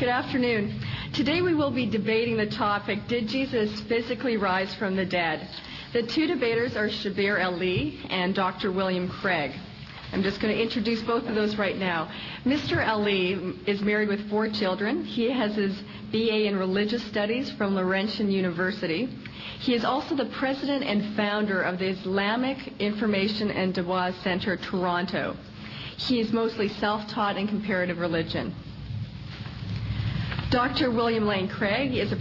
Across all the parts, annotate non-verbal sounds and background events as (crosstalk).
Good afternoon. Today we will be debating the topic Did Jesus physically rise from the dead? The two debaters are Shabir Ally and Dr. William Craig. I'm just going to introduce both of those right now. Mr. Ally is married with four children. He has his BA in Religious Studies from Laurentian University. He is also the president and founder of the Islamic Information and Dawah Center, Toronto. He is mostly self-taught in comparative religion. Dr. William Lane Craig is a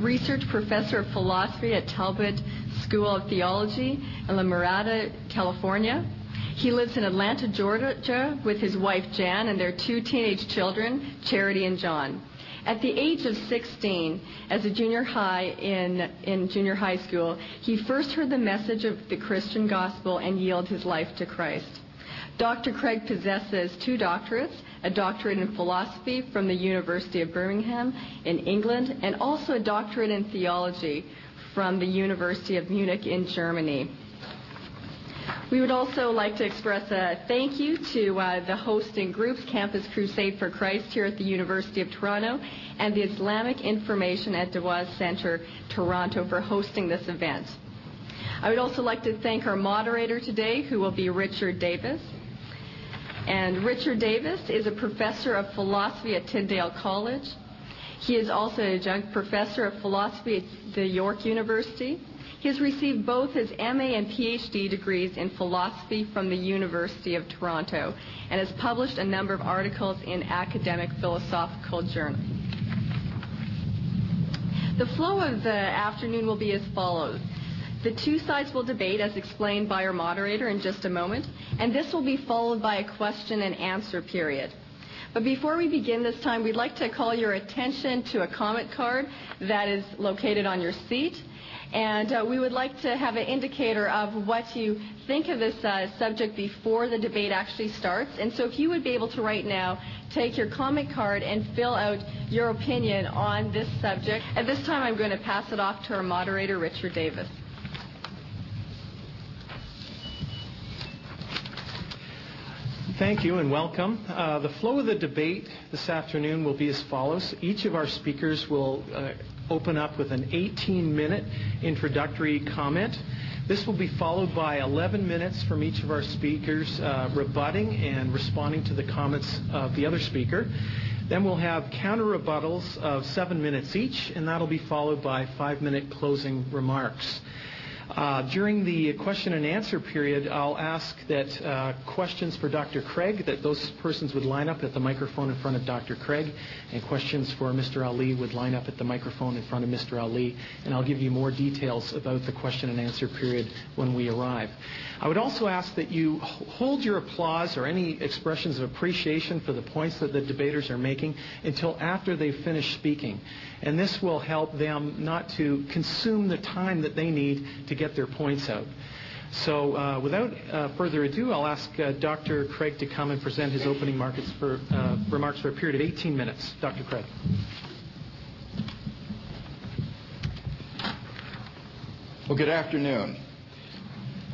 research professor of philosophy at Talbot School of Theology in La Mirada, California. He lives in Atlanta, Georgia with his wife Jan and their two teenage children, Charity and John. At the age of 16, as a junior high in, in junior high school, he first heard the message of the Christian gospel and yielded his life to Christ. Dr. Craig possesses two doctorates, a doctorate in philosophy from the University of Birmingham in England, and also a doctorate in theology from the University of Munich in Germany. We would also like to express a thank you to uh, the hosting groups, Campus Crusade for Christ here at the University of Toronto, and the Islamic Information at Dawah Center, Toronto, for hosting this event. I would also like to thank our moderator today, who will be Richard Davis. And Richard Davis is a professor of philosophy at Tyndale College. He is also an adjunct professor of philosophy at the York University. He has received both his MA and PhD degrees in philosophy from the University of Toronto and has published a number of articles in academic philosophical journals. The flow of the afternoon will be as follows. The two sides will debate as explained by our moderator in just a moment, and this will be followed by a question and answer period. But before we begin this time, we'd like to call your attention to a comment card that is located on your seat. And uh, we would like to have an indicator of what you think of this uh, subject before the debate actually starts. And so if you would be able to right now take your comment card and fill out your opinion on this subject. At this time, I'm going to pass it off to our moderator, Richard Davis. Thank you and welcome. Uh, the flow of the debate this afternoon will be as follows. Each of our speakers will uh, open up with an 18-minute introductory comment. This will be followed by 11 minutes from each of our speakers uh, rebutting and responding to the comments of the other speaker. Then we'll have counter rebuttals of seven minutes each, and that'll be followed by five-minute closing remarks. Uh, during the question and answer period, I'll ask that uh, questions for Dr. Craig, that those persons would line up at the microphone in front of Dr. Craig, and questions for Mr. Ally would line up at the microphone in front of Mr. Ally, and I'll give you more details about the question and answer period when we arrive. I would also ask that you hold your applause or any expressions of appreciation for the points that the debaters are making until after they've finished speaking. And this will help them not to consume the time that they need to get their points out. So uh, without uh, further ado, I'll ask uh, Dr. Craig to come and present his opening for, uh, remarks for a period of 18 minutes. Dr. Craig. Well, good afternoon.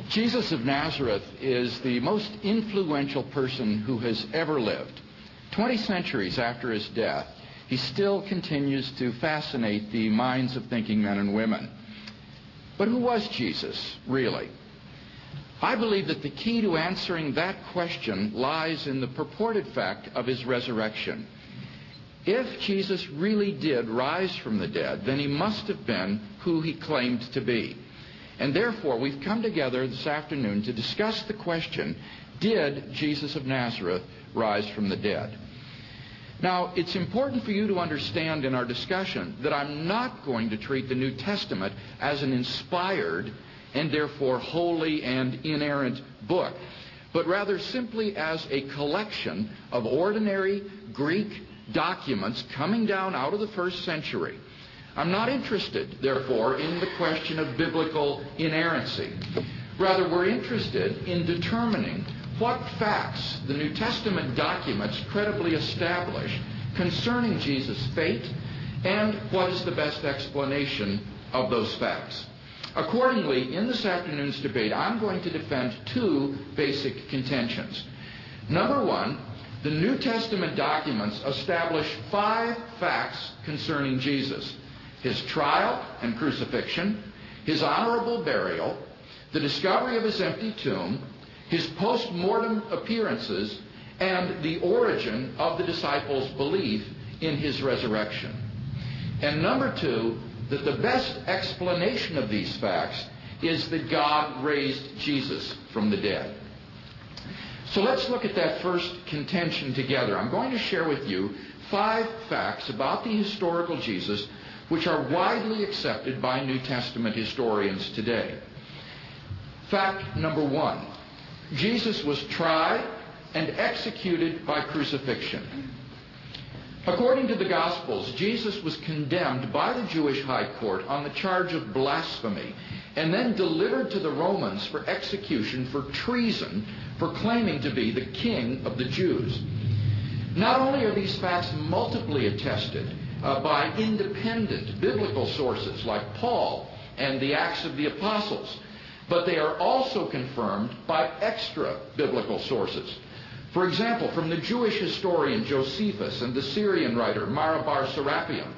Jesus of Nazareth is the most influential person who has ever lived. Twenty centuries after his death, he still continues to fascinate the minds of thinking men and women. But who was Jesus, really? I believe that the key to answering that question lies in the purported fact of his resurrection. If Jesus really did rise from the dead, then he must have been who he claimed to be. And therefore, we've come together this afternoon to discuss the question, did Jesus of Nazareth rise from the dead? Now, it's important for you to understand in our discussion that I'm not going to treat the New Testament as an inspired and therefore holy and inerrant book, but rather simply as a collection of ordinary Greek documents coming down out of the first century I'm not interested, therefore, in the question of biblical inerrancy. Rather, we're interested in determining what facts the New Testament documents credibly establish concerning Jesus' fate and what is the best explanation of those facts. Accordingly, in this afternoon's debate, I'm going to defend two basic contentions. Number one, the New Testament documents establish five facts concerning Jesus his trial and crucifixion, his honorable burial, the discovery of his empty tomb, his post mortem appearances, and the origin of the disciples' belief in his resurrection. And number two, that the best explanation of these facts is that God raised Jesus from the dead. So let's look at that first contention together. I'm going to share with you five facts about the historical Jesus which are widely accepted by New Testament historians today. Fact number one Jesus was tried and executed by crucifixion. According to the Gospels, Jesus was condemned by the Jewish high court on the charge of blasphemy and then delivered to the Romans for execution for treason for claiming to be the king of the Jews. Not only are these facts multiply attested uh, by independent biblical sources like Paul and the Acts of the Apostles, but they are also confirmed by extra biblical sources. For example, from the Jewish historian Josephus and the Syrian writer Mara bar Serapion,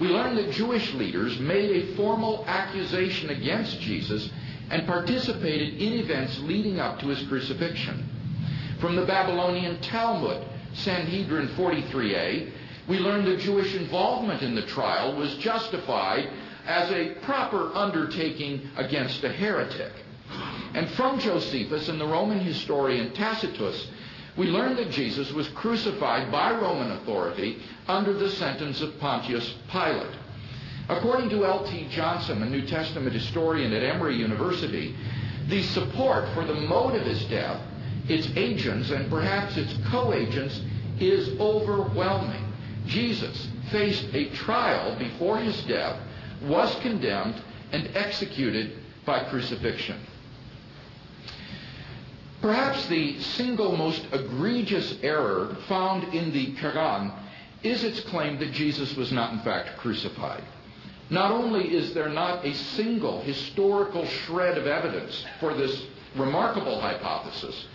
we learn that Jewish leaders made a formal accusation against Jesus and participated in events leading up to his crucifixion. From the Babylonian Talmud, Sanhedrin 43a, we learn that Jewish involvement in the trial was justified as a proper undertaking against a heretic. And from Josephus and the Roman historian Tacitus, we learn that Jesus was crucified by Roman authority under the sentence of Pontius Pilate. According to L.T. Johnson, a New Testament historian at Emory University, the support for the mode of his death, its agents, and perhaps its co-agents is overwhelming. Jesus faced a trial before his death, was condemned, and executed by crucifixion. Perhaps the single most egregious error found in the Quran is its claim that Jesus was not in fact crucified. Not only is there not a single historical shred of evidence for this remarkable hypothesis,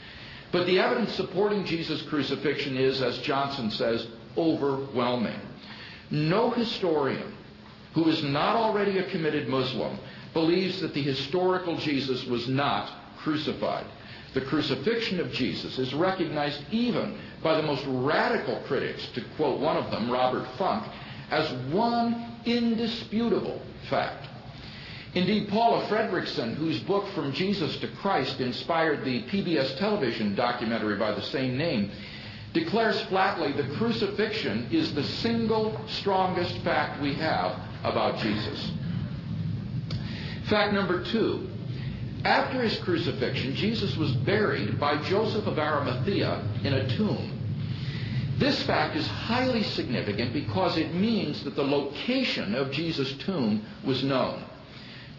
but the evidence supporting Jesus' crucifixion is, as Johnson says, overwhelming. No historian who is not already a committed Muslim believes that the historical Jesus was not crucified. The crucifixion of Jesus is recognized even by the most radical critics, to quote one of them, Robert Funk, as one indisputable fact. Indeed, Paula Fredriksen, whose book From Jesus to Christ inspired the PBS television documentary by the same name, declares flatly the crucifixion is the single strongest fact we have about Jesus. Fact number two after his crucifixion, Jesus was buried by Joseph of Arimathea in a tomb. This fact is highly significant because it means that the location of Jesus' tomb was known.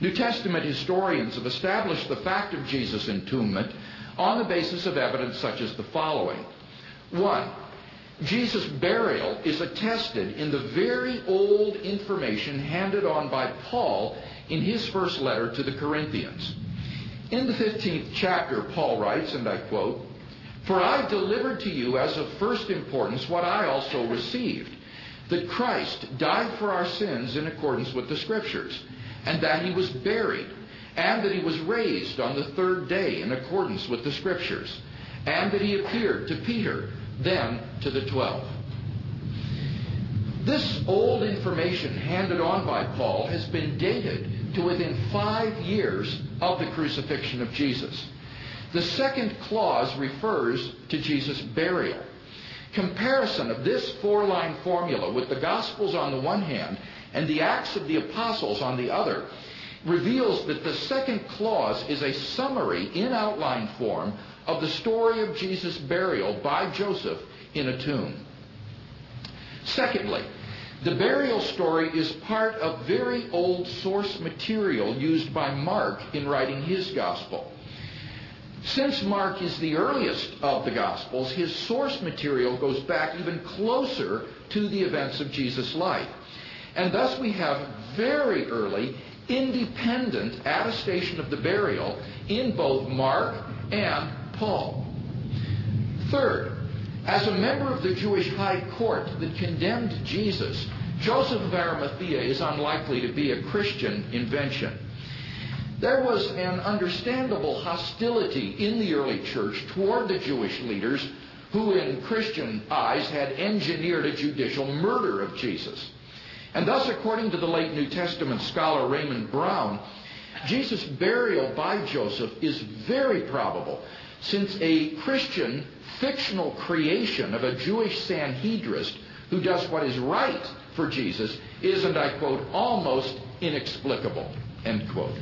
New Testament historians have established the fact of Jesus' entombment on the basis of evidence such as the following. One, Jesus' burial is attested in the very old information handed on by Paul in his first letter to the Corinthians. In the 15th chapter, Paul writes, and I quote, For I delivered to you as of first importance what I also received, that Christ died for our sins in accordance with the Scriptures, and that he was buried, and that he was raised on the third day in accordance with the Scriptures, and that he appeared to Peter, then to the twelve. This old information handed on by Paul has been dated to within five years of the crucifixion of Jesus. The second clause refers to Jesus' burial. Comparison of this four line formula with the Gospels on the one hand and the Acts of the Apostles on the other reveals that the second clause is a summary in outline form of the story of Jesus' burial by Joseph in a tomb. Secondly, the burial story is part of very old source material used by Mark in writing his gospel. Since Mark is the earliest of the Gospels, his source material goes back even closer to the events of Jesus' life. And thus we have very early, independent attestation of the burial in both Mark and Paul. Third, As a member of the Jewish high court that condemned Jesus, Joseph of Arimathea is unlikely to be a Christian invention. There was an understandable hostility in the early church toward the Jewish leaders who, in Christian eyes, had engineered a judicial murder of Jesus. And thus, according to the late New Testament scholar Raymond Brown, Jesus' burial by Joseph is very probable, since a Christian fictional creation of a Jewish Sanhedrist who does what is right for Jesus is, and I quote, almost inexplicable, end quote.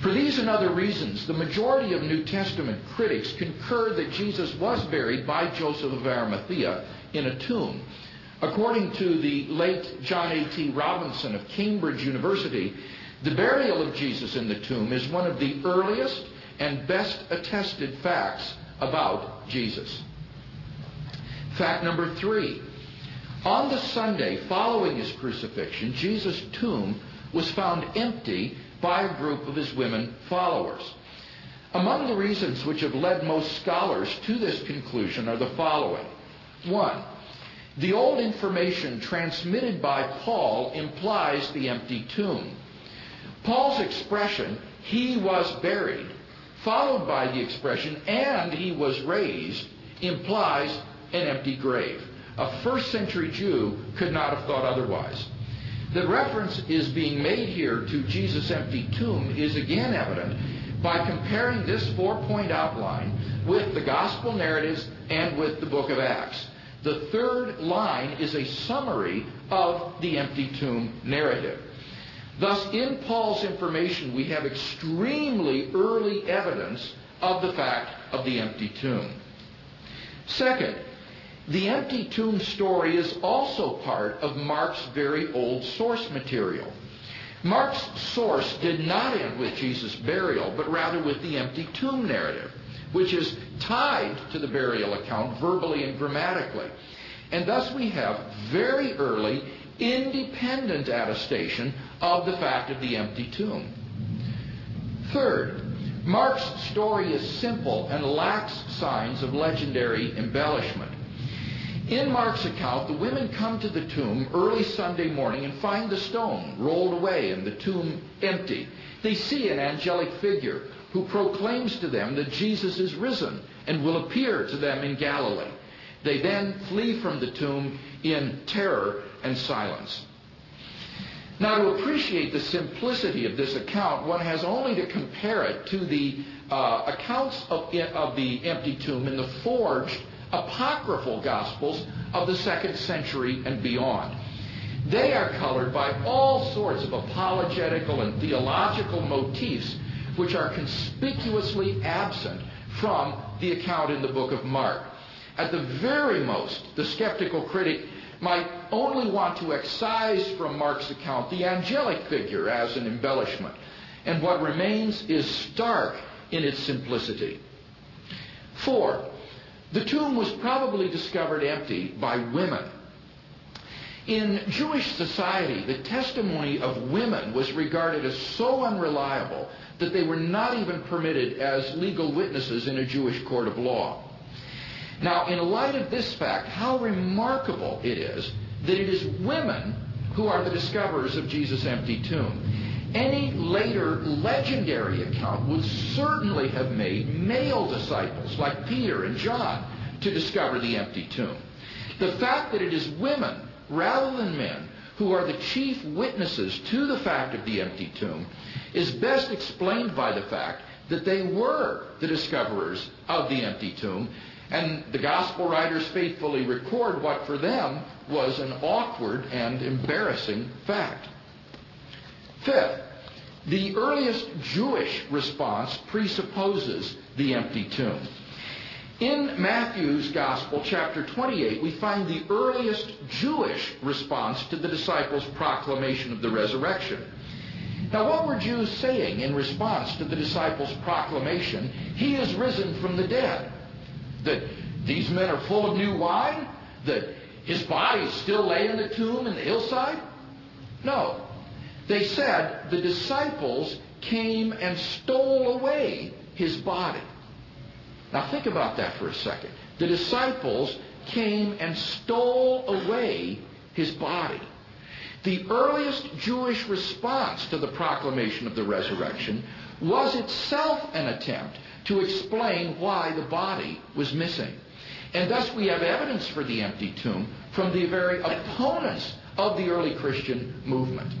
For these and other reasons, the majority of New Testament critics concur that Jesus was buried by Joseph of Arimathea in a tomb. According to the late John A.T. Robinson of Cambridge University, the burial of Jesus in the tomb is one of the earliest and best attested facts about Jesus. Fact number three. On the Sunday following his crucifixion, Jesus' tomb was found empty by a group of his women followers. Among the reasons which have led most scholars to this conclusion are the following. One, the old information transmitted by Paul implies the empty tomb. Paul's expression, he was buried, followed by the expression, and he was raised, implies an empty grave. A first century Jew could not have thought otherwise. The reference is being made here to Jesus' empty tomb is again evident by comparing this four point outline with the gospel narratives and with the book of Acts. The third line is a summary of the empty tomb narrative. Thus, in Paul's information, we have extremely early evidence of the fact of the empty tomb. Second, the empty tomb story is also part of Mark's very old source material. Mark's source did not end with Jesus' burial, but rather with the empty tomb narrative, which is tied to the burial account verbally and grammatically. And thus we have very early, independent attestation of the fact of the empty tomb. Third, Mark's story is simple and lacks signs of legendary embellishment. In Mark's account, the women come to the tomb early Sunday morning and find the stone rolled away and the tomb empty. They see an angelic figure who proclaims to them that Jesus is risen and will appear to them in Galilee. They then flee from the tomb in terror and silence. Now, to appreciate the simplicity of this account, one has only to compare it to the uh, accounts of, of the empty tomb in the forged apocryphal gospels of the second century and beyond. They are colored by all sorts of apologetical and theological motifs which are conspicuously absent from the account in the book of Mark. At the very most, the skeptical critic might only want to excise from Mark's account the angelic figure as an embellishment, and what remains is stark in its simplicity. Four, the tomb was probably discovered empty by women. In Jewish society, the testimony of women was regarded as so unreliable that they were not even permitted as legal witnesses in a Jewish court of law. Now, in light of this fact, how remarkable it is that it is women who are the discoverers of Jesus' empty tomb. Any later legendary account would certainly have made male disciples like Peter and John to discover the empty tomb. The fact that it is women rather than men who are the chief witnesses to the fact of the empty tomb is best explained by the fact that they were the discoverers of the empty tomb and the gospel writers faithfully record what for them was an awkward and embarrassing fact. Fifth, the earliest Jewish response presupposes the empty tomb. In Matthew's Gospel, chapter 28, we find the earliest Jewish response to the disciples' proclamation of the resurrection. Now, what were Jews saying in response to the disciples' proclamation, He is risen from the dead? That these men are full of new wine? That his body still lay in the tomb in the hillside? No. They said the disciples came and stole away his body. Now think about that for a second. the disciples came and stole away his body. The earliest Jewish response to the proclamation of the resurrection was itself an attempt to explain why the body was missing. And thus we have evidence for the empty tomb from the very opponents of the early Christian movement.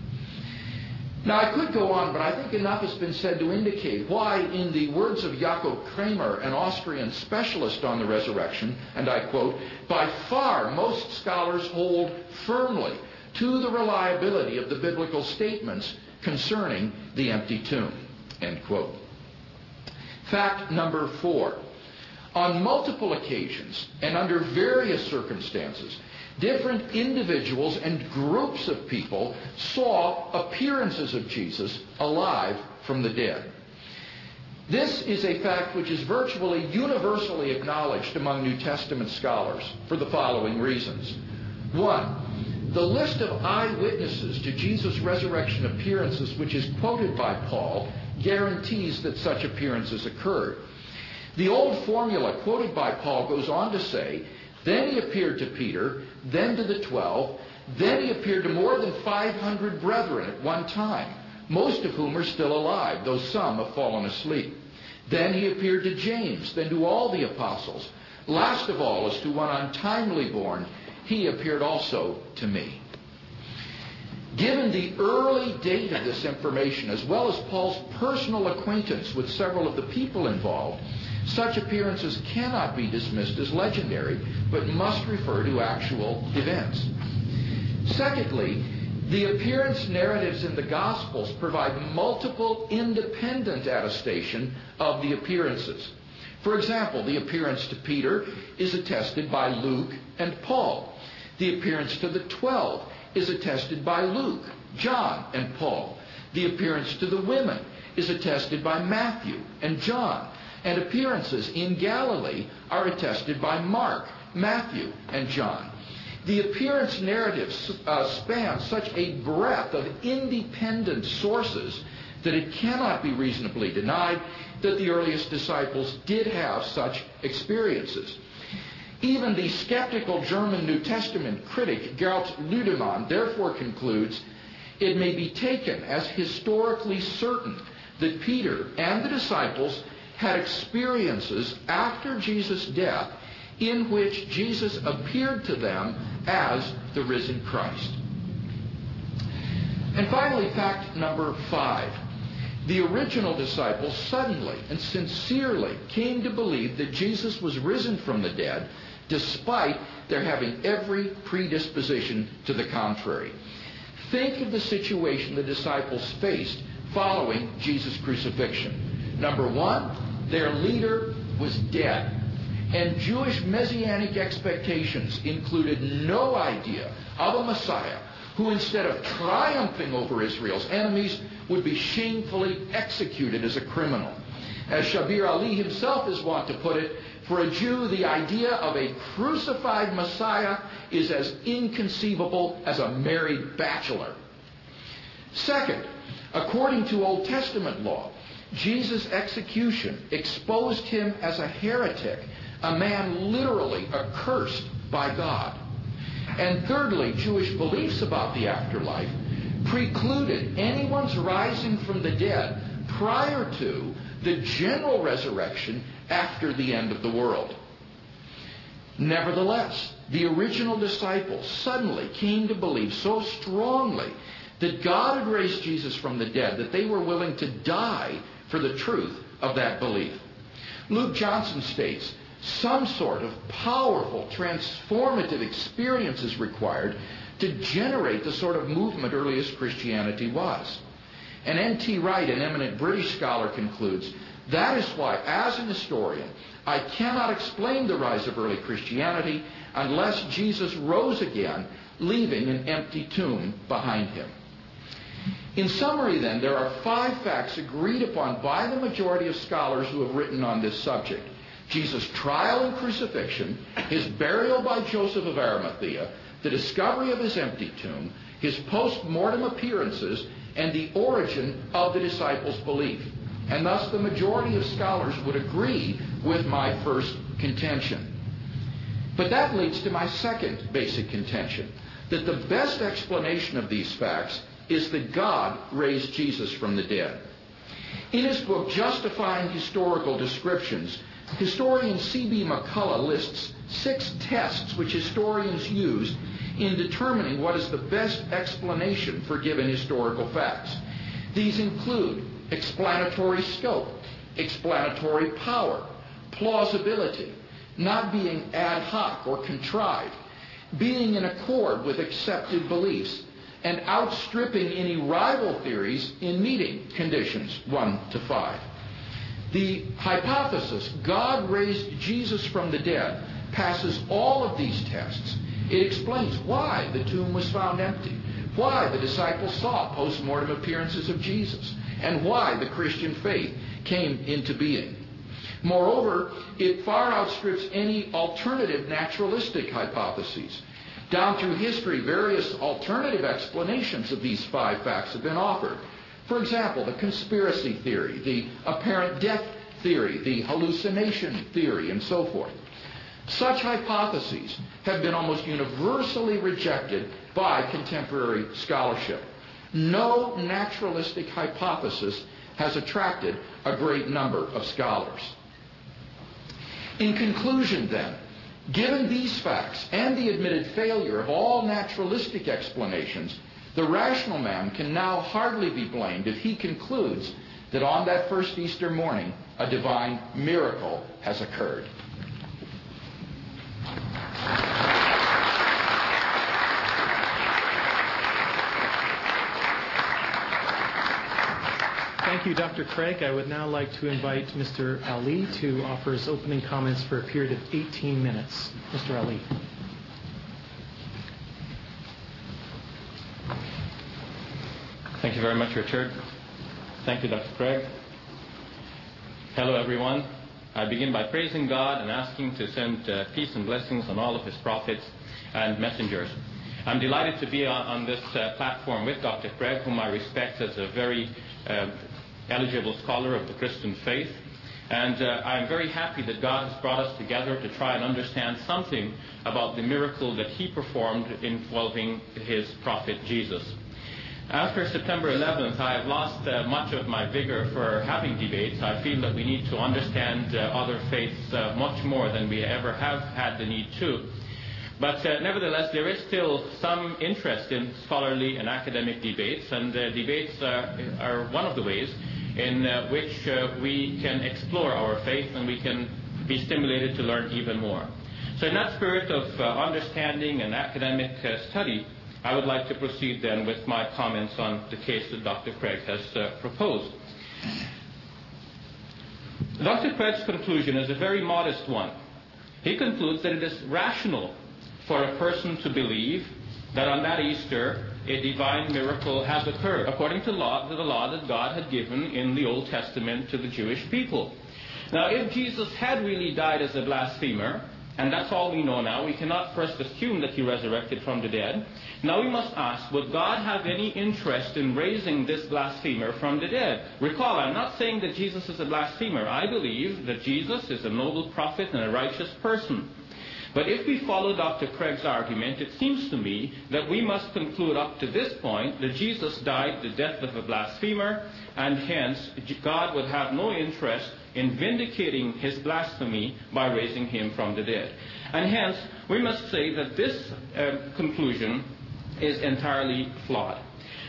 Now, I could go on, but I think enough has been said to indicate why, in the words of Jakob Kremer, an Austrian specialist on the resurrection, and I quote, by far most scholars hold firmly to the reliability of the biblical statements concerning the empty tomb, end quote. Fact number four. On multiple occasions and under various circumstances, different individuals and groups of people saw appearances of Jesus alive from the dead. This is a fact which is virtually universally acknowledged among New Testament scholars for the following reasons. One, the list of eyewitnesses to Jesus' resurrection appearances, which is quoted by Paul, guarantees that such appearances occurred. The old formula quoted by Paul goes on to say then he appeared to Peter, then to the twelve, then he appeared to more than 500 brethren at one time, most of whom are still alive, though some have fallen asleep. Then he appeared to James, then to all the apostles. Last of all, as to one untimely born, he appeared also to me. Given the early date of this information, as well as Paul's personal acquaintance with several of the people involved, such appearances cannot be dismissed as legendary, but must refer to actual events. Secondly, the appearance narratives in the Gospels provide multiple independent attestation of the appearances. For example, the appearance to Peter is attested by Luke and Paul. The appearance to the twelve is attested by Luke, John, and Paul. The appearance to the women is attested by Matthew and John and appearances in Galilee are attested by Mark, Matthew, and John. The appearance narrative uh, spans such a breadth of independent sources that it cannot be reasonably denied that the earliest disciples did have such experiences. Even the skeptical German New Testament critic Gerd Ludemann therefore concludes it may be taken as historically certain that Peter and the disciples had experiences after Jesus' death in which Jesus appeared to them as the risen Christ. And finally, fact number five. The original disciples suddenly and sincerely came to believe that Jesus was risen from the dead, despite their having every predisposition to the contrary. Think of the situation the disciples faced following Jesus' crucifixion. Number one, their leader was dead. And Jewish messianic expectations included no idea of a Messiah who, instead of triumphing over Israel's enemies, would be shamefully executed as a criminal. As Shabir Ally himself is wont to put it, for a Jew, the idea of a crucified Messiah is as inconceivable as a married bachelor. Second, according to Old Testament law, Jesus' execution exposed him as a heretic, a man literally accursed by God. And thirdly, Jewish beliefs about the afterlife precluded anyone's rising from the dead prior to the general resurrection after the end of the world. Nevertheless, the original disciples suddenly came to believe so strongly that God had raised Jesus from the dead that they were willing to die for the truth of that belief. Luke Johnson states, some sort of powerful, transformative experience is required to generate the sort of movement earliest Christianity was. And N.T. Wright, an eminent British scholar, concludes, that is why, as an historian, I cannot explain the rise of early Christianity unless Jesus rose again, leaving an empty tomb behind him. In summary, then, there are five facts agreed upon by the majority of scholars who have written on this subject. Jesus' trial and crucifixion, his burial by Joseph of Arimathea, the discovery of his empty tomb, his post-mortem appearances, and the origin of the disciples' belief. And thus the majority of scholars would agree with my first contention. But that leads to my second basic contention that the best explanation of these facts is that God raised Jesus from the dead. In his book, Justifying Historical Descriptions, historian C.B. McCullagh lists six tests which historians use in determining what is the best explanation for given historical facts. These include explanatory scope, explanatory power, plausibility, not being ad hoc or contrived, being in accord with accepted beliefs, and outstripping any rival theories in meeting conditions 1 to 5. The hypothesis, God raised Jesus from the dead, passes all of these tests. It explains why the tomb was found empty, why the disciples saw post-mortem appearances of Jesus, and why the Christian faith came into being. Moreover, it far outstrips any alternative naturalistic hypotheses. Down through history, various alternative explanations of these five facts have been offered. For example, the conspiracy theory, the apparent death theory, the hallucination theory, and so forth. Such hypotheses have been almost universally rejected by contemporary scholarship. No naturalistic hypothesis has attracted a great number of scholars. In conclusion, then, given these facts and the admitted failure of all naturalistic explanations, the rational man can now hardly be blamed if he concludes that on that first Easter morning, a divine miracle has occurred. Thank you, Dr. Craig. I would now like to invite Mr. Ally to offer his opening comments for a period of 18 minutes. Mr. Ally. Thank you very much, Richard. Thank you, Dr. Craig. Hello, everyone. I begin by praising God and asking to send uh, peace and blessings on all of his prophets and messengers. I'm delighted to be on, on this uh, platform with Dr. Craig, whom I respect as a very uh, eligible scholar of the Christian faith. And uh, I'm very happy that God has brought us together to try and understand something about the miracle that he performed involving his prophet Jesus. After September 11th, I have lost uh, much of my vigor for having debates. I feel that we need to understand uh, other faiths uh, much more than we ever have had the need to. But uh, nevertheless, there is still some interest in scholarly and academic debates, and uh, debates uh, are one of the ways in which we can explore our faith and we can be stimulated to learn even more. So, in that spirit of understanding and academic study, I would like to proceed then with my comments on the case that Dr. Craig has uh, proposed. Dr. Craig's conclusion is a very modest one. He concludes that it is rational for a person to believe that on that Easter a divine miracle has occurred, according to, law, to the law that God had given in the Old Testament to the Jewish people. Now, if Jesus had really died as a blasphemer, and that's all we know now. We cannot first assume that he resurrected from the dead. Now we must ask, would God have any interest in raising this blasphemer from the dead? Recall, I'm not saying that Jesus is a blasphemer. I believe that Jesus is a noble prophet and a righteous person. But if we follow Dr. Craig's argument, it seems to me that we must conclude up to this point that Jesus died the death of a blasphemer, and hence God would have no interest in vindicating his blasphemy by raising him from the dead. And hence, we must say that this uh, conclusion is entirely flawed.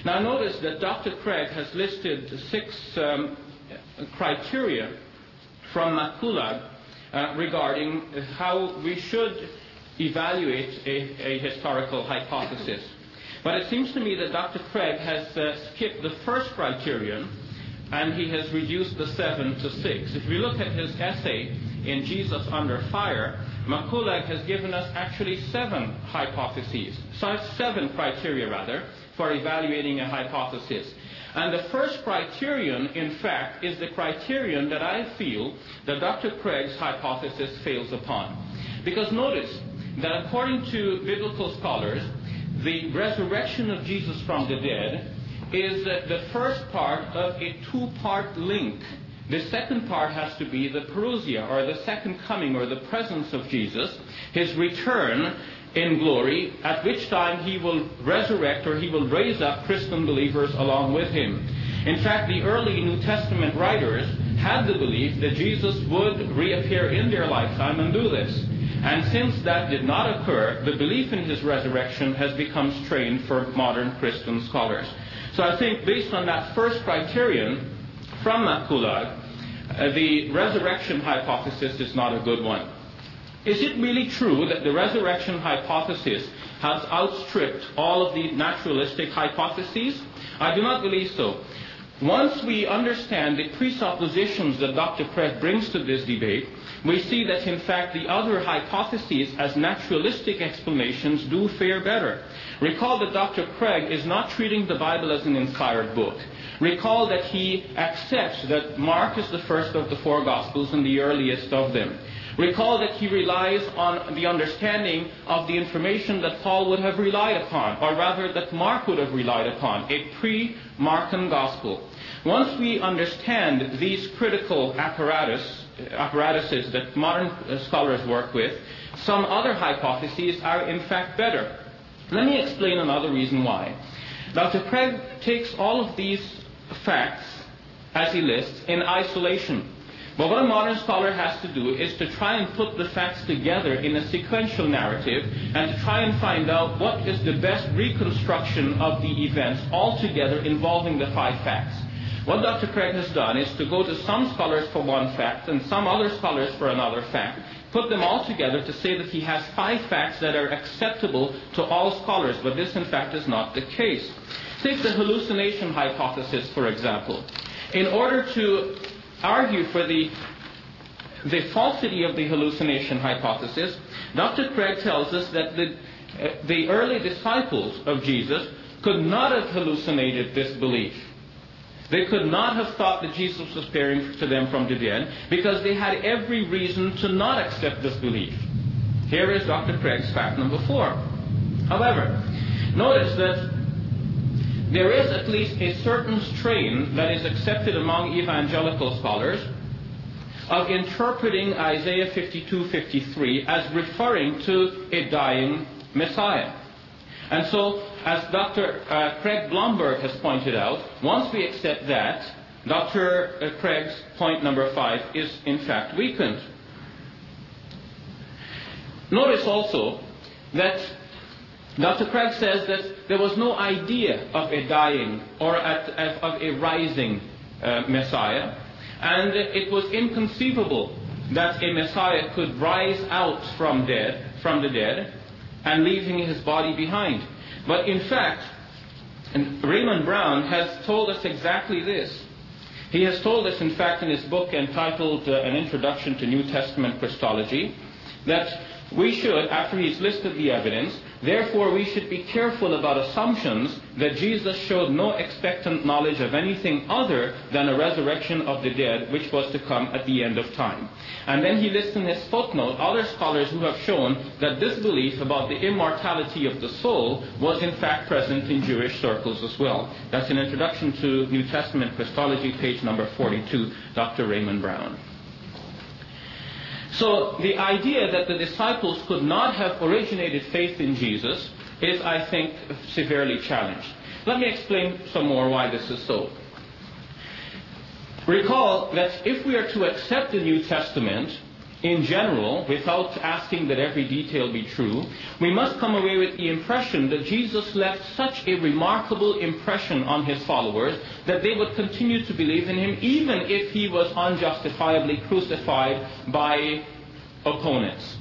Now, notice that Dr. Craig has listed six um, criteria from McCullagh uh, regarding how we should evaluate a, a, historical hypothesis. But it seems to me that Dr. Craig has uh, skipped the first criterion and he has reduced the seven to six. If we look at his essay in Jesus Under Fire, McCullagh has given us actually seven hypotheses, seven criteria rather, for evaluating a hypothesis. And the first criterion, in fact, is the criterion that I feel that Dr. Craig's hypothesis fails upon. Because notice that according to biblical scholars, the resurrection of Jesus from the dead is the first part of a two part link The second part has to be the parousia, or the second coming, or the presence of Jesus, his return in glory, at which time he will resurrect or he will raise up Christian believers along with him. In fact, the early New Testament writers had the belief that Jesus would reappear in their lifetime and do this. And since that did not occur, the belief in his resurrection has become strained for modern Christian scholars. So I think based on that first criterion from McCullagh, uh, the resurrection hypothesis is not a good one. Is it really true that the resurrection hypothesis has outstripped all of the naturalistic hypotheses? I do not believe so. Once we understand the presuppositions that Dr. Craig brings to this debate, we see that in fact the other hypotheses as naturalistic explanations do fare better. Recall that Dr. Craig is not treating the Bible as an inspired book. Recall that he accepts that Mark is the first of the four Gospels and the earliest of them. Recall that he relies on the understanding of the information that Paul would have relied upon, or rather that Mark would have relied upon, a pre-Markan gospel. Once we understand these critical apparatus, apparatuses that modern scholars work with, some other hypotheses are in fact better. Let me explain another reason why. Dr. Craig takes all of these facts, as he lists, in isolation. But what a modern scholar has to do is to try and put the facts together in a sequential narrative and to try and find out what is the best reconstruction of the events altogether involving the five facts. What Dr. Craig has done is to go to some scholars for one fact and some other scholars for another fact, put them all together to say that he has five facts that are acceptable to all scholars, but this in fact is not the case. Take the hallucination hypothesis, for example. In order to argue for the, the falsity of the hallucination hypothesis, Dr. Craig tells us that the, uh, the early disciples of Jesus could not have hallucinated this belief. They could not have thought that Jesus was appearing to them from the dead because they had every reason to not accept this belief. Here is Dr. Craig's fact number four. However, notice that there is at least a certain strain that is accepted among evangelical scholars of interpreting Isaiah 52:53 as referring to a dying Messiah. And so, as Dr. Uh, Craig Blomberg has pointed out, once we accept that, Dr. Uh, Craig's point number five is in fact weakened. Notice also that Dr. Craig says that there was no idea of a dying or of a rising uh, Messiah, and it was inconceivable that a Messiah could rise out from dead, from the dead, and leaving his body behind. But in fact, Raymond Brown has told us exactly this. He has told us, in fact, in his book entitled uh, An Introduction to New Testament Christology, that we should, after he's listed the evidence, therefore we should be careful about assumptions that Jesus showed no expectant knowledge of anything other than a resurrection of the dead, which was to come at the end of time. And then he lists in his footnote other scholars who have shown that this belief about the immortality of the soul was in fact present in Jewish circles as well. That's an introduction to New Testament Christology, page number 42, Dr. Raymond Brown. So the idea that the disciples could not have originated faith in Jesus is, I think, severely challenged. Let me explain some more why this is so. Recall that if we are to accept the New Testament in general, without asking that every detail be true, we must come away with the impression that Jesus left such a remarkable impression on his followers that they would continue to believe in him even if he was unjustifiably crucified by opponents.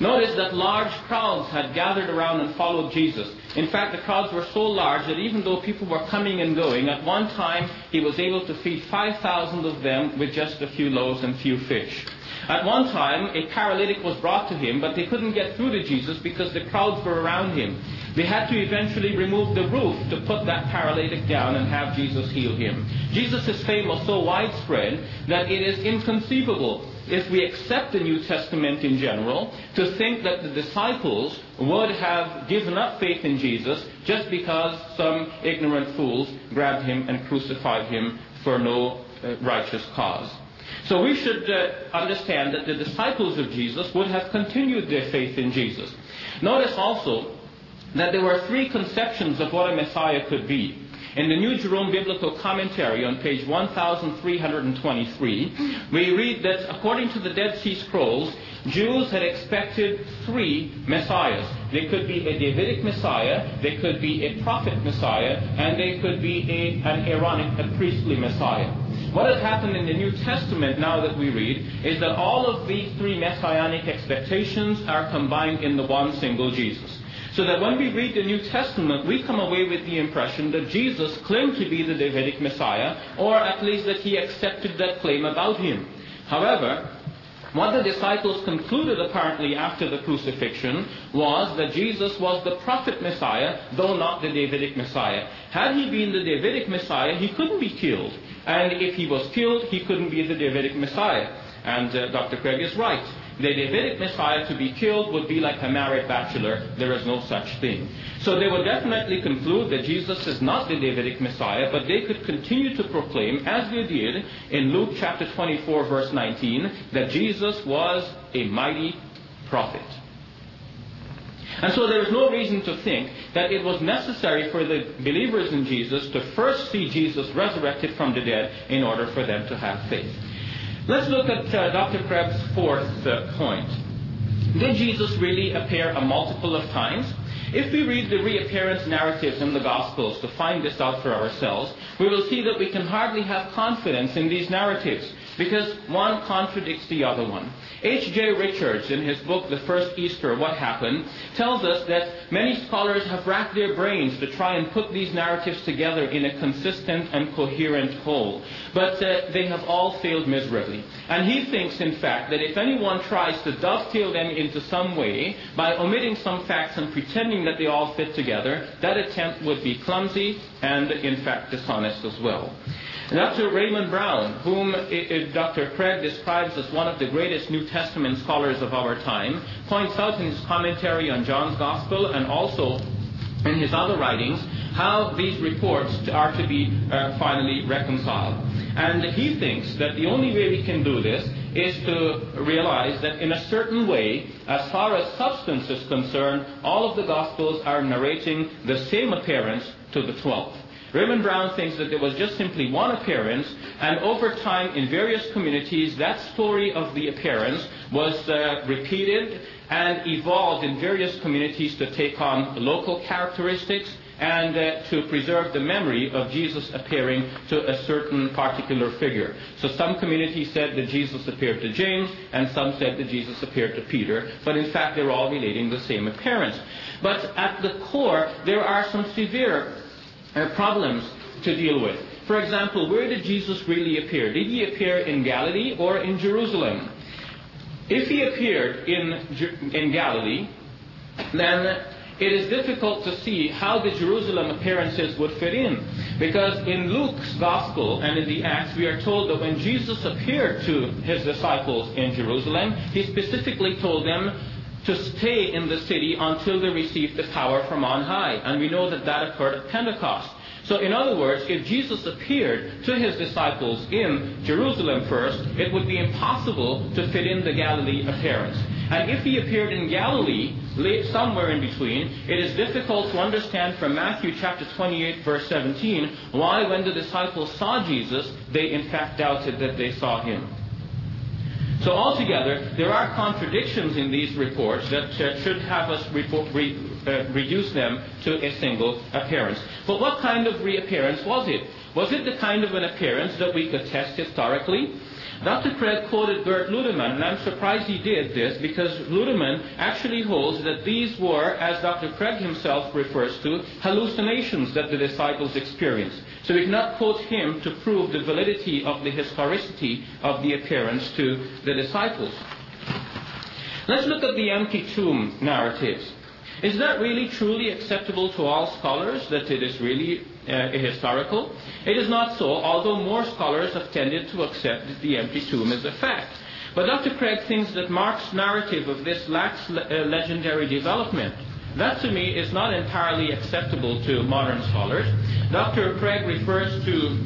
Notice that large crowds had gathered around and followed Jesus. In fact, the crowds were so large that even though people were coming and going, at one time he was able to feed 5,000 of them with just a few loaves and few fish. At one time, a paralytic was brought to him, but they couldn't get through to Jesus because the crowds were around him. They had to eventually remove the roof to put that paralytic down and have Jesus heal him. Jesus' fame was so widespread that it is inconceivable if we accept the New Testament in general, to think that the disciples would have given up faith in Jesus just because some ignorant fools grabbed him and crucified him for no uh, righteous cause. So we should uh, understand that the disciples of Jesus would have continued their faith in Jesus. Notice also that there were three conceptions of what a Messiah could be. In the New Jerome Biblical Commentary on page 1323, we read that according to the Dead Sea Scrolls, Jews had expected three messiahs. They could be a Davidic messiah, they could be a prophet messiah, and they could be a, an Aaronic, a priestly messiah. What has happened in the New Testament now that we read is that all of these three messianic expectations are combined in the one single Jesus. So that when we read the New Testament, we come away with the impression that Jesus claimed to be the Davidic Messiah, or at least that he accepted that claim about him. However, what the disciples concluded apparently after the crucifixion was that Jesus was the prophet Messiah, though not the Davidic Messiah. Had he been the Davidic Messiah, he couldn't be killed. And if he was killed, he couldn't be the Davidic Messiah. And uh, Dr. Craig is right. The Davidic Messiah to be killed would be like a married bachelor. There is no such thing. So they would definitely conclude that Jesus is not the Davidic Messiah, but they could continue to proclaim, as they did in Luke chapter 24, verse 19, that Jesus was a mighty prophet. And so there is no reason to think that it was necessary for the believers in Jesus to first see Jesus resurrected from the dead in order for them to have faith. Let's look at uh, Dr. Craig's fourth uh, point. Did Jesus really appear a multiple of times? If we read the reappearance narratives in the Gospels to find this out for ourselves, we will see that we can hardly have confidence in these narratives because one contradicts the other one. H.J. Richards, in his book, The First Easter, What Happened, tells us that many scholars have racked their brains to try and put these narratives together in a consistent and coherent whole. But uh, they have all failed miserably. And he thinks, in fact, that if anyone tries to dovetail them into some way by omitting some facts and pretending that they all fit together, that attempt would be clumsy and, in fact, dishonest as well. Dr. Raymond Brown, whom Dr. Craig describes as one of the greatest New Testament scholars of our time, points out in his commentary on John's Gospel and also in his other writings how these reports are to be uh, finally reconciled. And he thinks that the only way we can do this is to realize that in a certain way, as far as substance is concerned, all of the Gospels are narrating the same appearance to the twelve. Raymond Brown thinks that there was just simply one appearance, and over time in various communities, that story of the appearance was uh, repeated and evolved in various communities to take on local characteristics and uh, to preserve the memory of Jesus appearing to a certain particular figure. So some communities said that Jesus appeared to James, and some said that Jesus appeared to Peter, but in fact they're all relating the same appearance. But at the core, there are some severe uh, problems to deal with. For example, where did Jesus really appear? Did he appear in Galilee or in Jerusalem? If he appeared in, in Galilee, then it is difficult to see how the Jerusalem appearances would fit in. Because in Luke's Gospel and in the Acts, we are told that when Jesus appeared to his disciples in Jerusalem, he specifically told them to stay in the city until they received the power from on high. And we know that that occurred at Pentecost. So, in other words, if Jesus appeared to his disciples in Jerusalem first, it would be impossible to fit in the Galilee appearance. And if he appeared in Galilee, somewhere in between, it is difficult to understand from Matthew chapter 28, verse 17, why when the disciples saw Jesus, they in fact doubted that they saw him. So altogether, there are contradictions in these reports that uh, should have us re, uh, reduce them to a single appearance. But what kind of reappearance was it? Was it the kind of an appearance that we could test historically? Dr. Craig quoted Gerd Ludemann, and I'm surprised he did this because Ludemann actually holds that these were, as Dr. Craig himself refers to, hallucinations that the disciples experienced. So we cannot quote him to prove the validity of the historicity of the appearance to the disciples. Let's look at the empty tomb narratives. Is that really truly acceptable to all scholars that it is really uh, historical? It is not so, although more scholars have tended to accept the empty tomb is a fact. But Dr. Craig thinks that Mark's narrative of this lacks le- uh, legendary development. That to me is not entirely acceptable to modern scholars. Dr. Craig refers to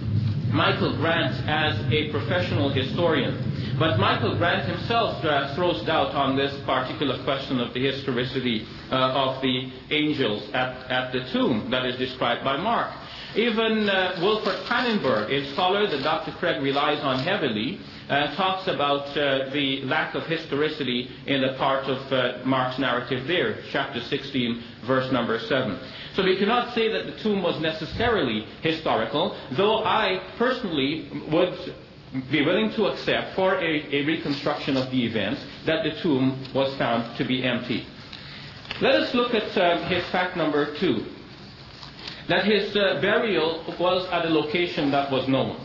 Michael Grant as a professional historian. But Michael Grant himself throws doubt on this particular question of the historicity uh, of the angels at, at the tomb that is described by Mark. Even uh, Wolfhart Pannenberg, a scholar that Dr. Craig relies on heavily, uh, talks about uh, the lack of historicity in the part of uh, Mark's narrative there, chapter 16, verse number 7. So we cannot say that the tomb was necessarily historical, though I personally would be willing to accept for a, a reconstruction of the events that the tomb was found to be empty. Let us look at uh, his fact number two that his uh, burial was at a location that was known.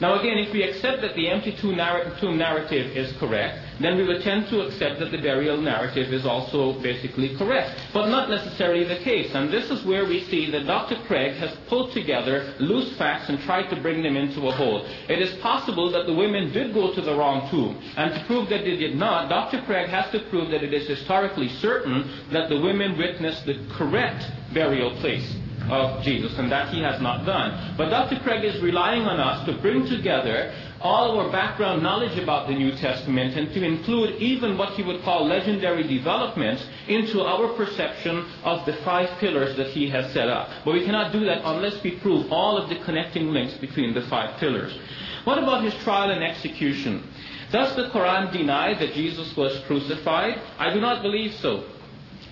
Now, again, if we accept that the empty tomb, narr- tomb, narrative is correct, then we would tend to accept that the burial narrative is also basically correct. But not necessarily the case. And this is where we see that Dr. Craig has pulled together loose facts and tried to bring them into a whole. It is possible that the women did go to the wrong tomb. And to prove that they did not, Dr. Craig has to prove that it is historically certain that the women witnessed the correct burial place of Jesus, and that he has not done. But Dr. Craig is relying on us to bring together all our background knowledge about the New Testament and to include even what he would call legendary developments into our perception of the five pillars that he has set up. But we cannot do that unless we prove all of the connecting links between the five pillars. What about his trial and execution? Does the Quran deny that Jesus was crucified? I do not believe so.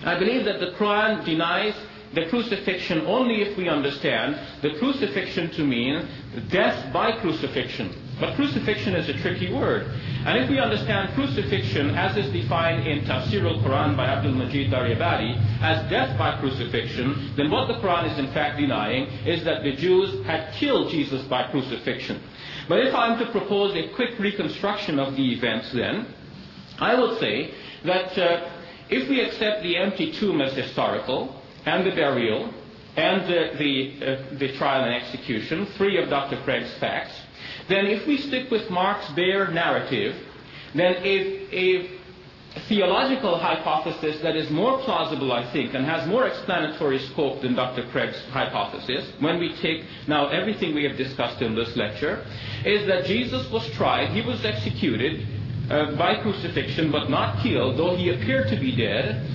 I believe that the Quran denies the crucifixion only if we understand the crucifixion to mean death by crucifixion. But crucifixion is a tricky word. And if we understand crucifixion as is defined in Tafsir al-Quran by Abdul Majid Daryabadi as death by crucifixion, then what the Quran is in fact denying is that the Jews had killed Jesus by crucifixion. But if I'm to propose a quick reconstruction of the events then, I would say that uh, if we accept the empty tomb as historical, and the burial and the, the, uh, the trial and execution, three of Dr. Craig's facts, then if we stick with Mark's bare narrative, then a, a theological hypothesis that is more plausible, I think, and has more explanatory scope than Dr. Craig's hypothesis, when we take now everything we have discussed in this lecture, is that Jesus was tried, he was executed uh, by crucifixion, but not killed, though he appeared to be dead.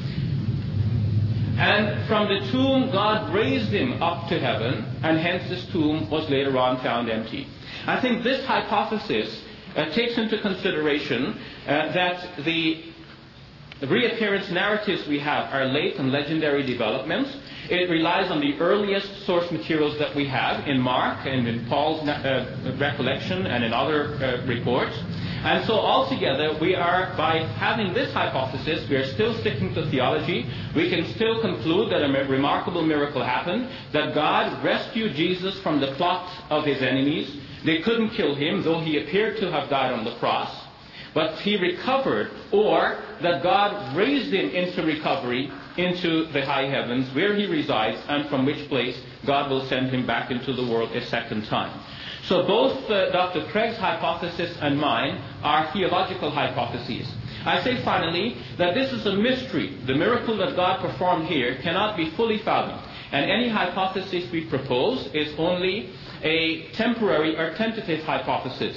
And from the tomb, God raised him up to heaven, and hence his tomb was later on found empty. I think this hypothesis uh, takes into consideration uh, that the reappearance narratives we have are late and legendary developments. It relies on the earliest source materials that we have in Mark and in Paul's uh, recollection and in other uh, reports. And so altogether, we are, by having this hypothesis, we are still sticking to theology. We can still conclude that a remarkable miracle happened, that God rescued Jesus from the plot of his enemies. They couldn't kill him, though he appeared to have died on the cross. But he recovered, or that God raised him into recovery into the high heavens where he resides, and from which place God will send him back into the world a second time. So both uh, Dr. Craig's hypothesis and mine are theological hypotheses. I say finally that this is a mystery. The miracle that God performed here cannot be fully fathomed. And any hypothesis we propose is only a temporary or tentative hypothesis.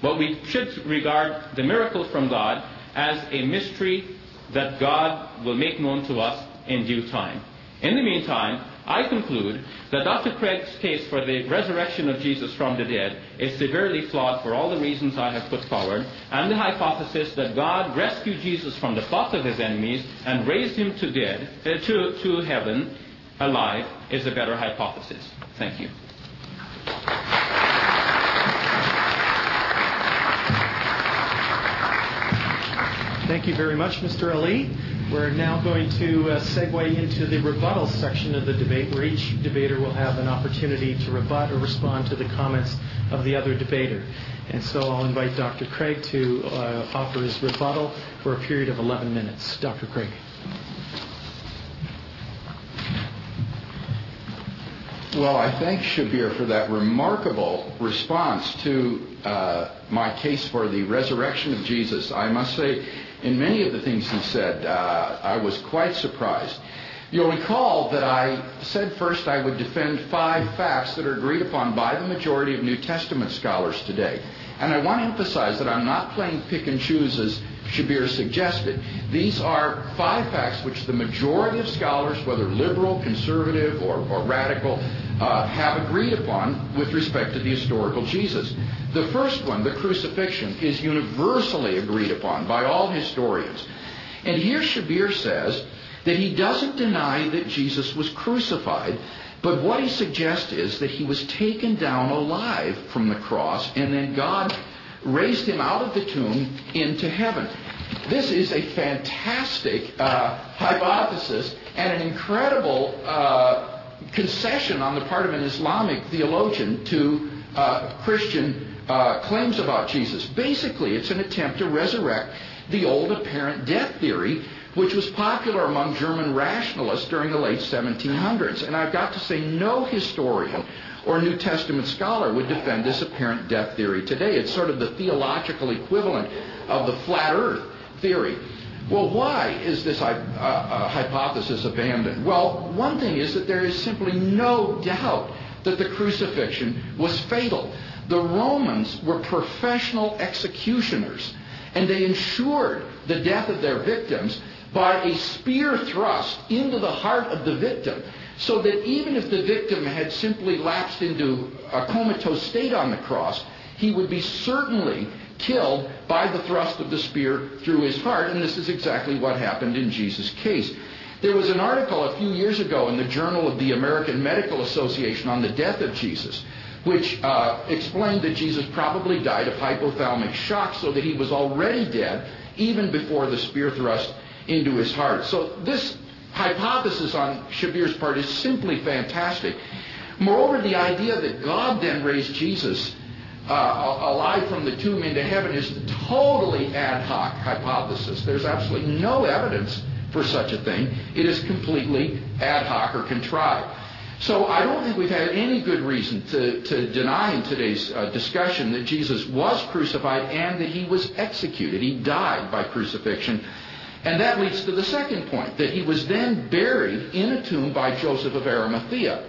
But we should regard the miracle from God as a mystery that God will make known to us in due time. In the meantime, I conclude that Dr. Craig's case for the resurrection of Jesus from the dead is severely flawed for all the reasons I have put forward, and the hypothesis that God rescued Jesus from the plot of his enemies and raised him to dead uh, to, to heaven alive is a better hypothesis. Thank you. Thank you very much, Mr. Ally. We're now going to uh, segue into the rebuttal section of the debate, where each debater will have an opportunity to rebut or respond to the comments of the other debater. And so I'll invite Dr. Craig to uh, offer his rebuttal for a period of 11 minutes. Dr. Craig. Well, I thank Shabir for that remarkable response to uh, my case for the resurrection of Jesus. I must say, in many of the things he said, uh, I was quite surprised. You'll recall that I said first I would defend five facts that are agreed upon by the majority of New Testament scholars today. And I want to emphasize that I'm not playing pick and choose as Shabir suggested. These are five facts which the majority of scholars, whether liberal, conservative, or, or radical, uh, have agreed upon with respect to the historical Jesus. The first one, the crucifixion, is universally agreed upon by all historians. And here Shabir says that he doesn't deny that Jesus was crucified, but what he suggests is that he was taken down alive from the cross, and then God raised him out of the tomb into heaven. This is a fantastic uh, hypothesis and an incredible uh, concession on the part of an Islamic theologian to uh, Christian uh, claims about Jesus. Basically, it's an attempt to resurrect the old apparent death theory which was popular among German rationalists during the late 1700s. And I've got to say, no historian or New Testament scholar would defend this apparent death theory today. It's sort of the theological equivalent of the flat earth theory. Well, why is this uh, uh, hypothesis abandoned? Well, one thing is that there is simply no doubt that the crucifixion was fatal. The Romans were professional executioners, and they ensured the death of their victims by a spear thrust into the heart of the victim, so that even if the victim had simply lapsed into a comatose state on the cross, he would be certainly killed by the thrust of the spear through his heart, and this is exactly what happened in Jesus' case. There was an article a few years ago in the Journal of the American Medical Association on the death of Jesus, which uh, explained that Jesus probably died of hypovolemic shock, so that he was already dead even before the spear thrust into his heart. So this hypothesis on Shabir's part is simply fantastic. Moreover, the idea that God then raised Jesus uh, alive from the tomb into heaven is totally ad hoc hypothesis. There's absolutely no evidence for such a thing. It is completely ad hoc or contrived. So I don't think we've had any good reason to, to deny in today's uh, discussion that Jesus was crucified and that he was executed. He died by crucifixion. And that leads to the second point, that he was then buried in a tomb by Joseph of Arimathea.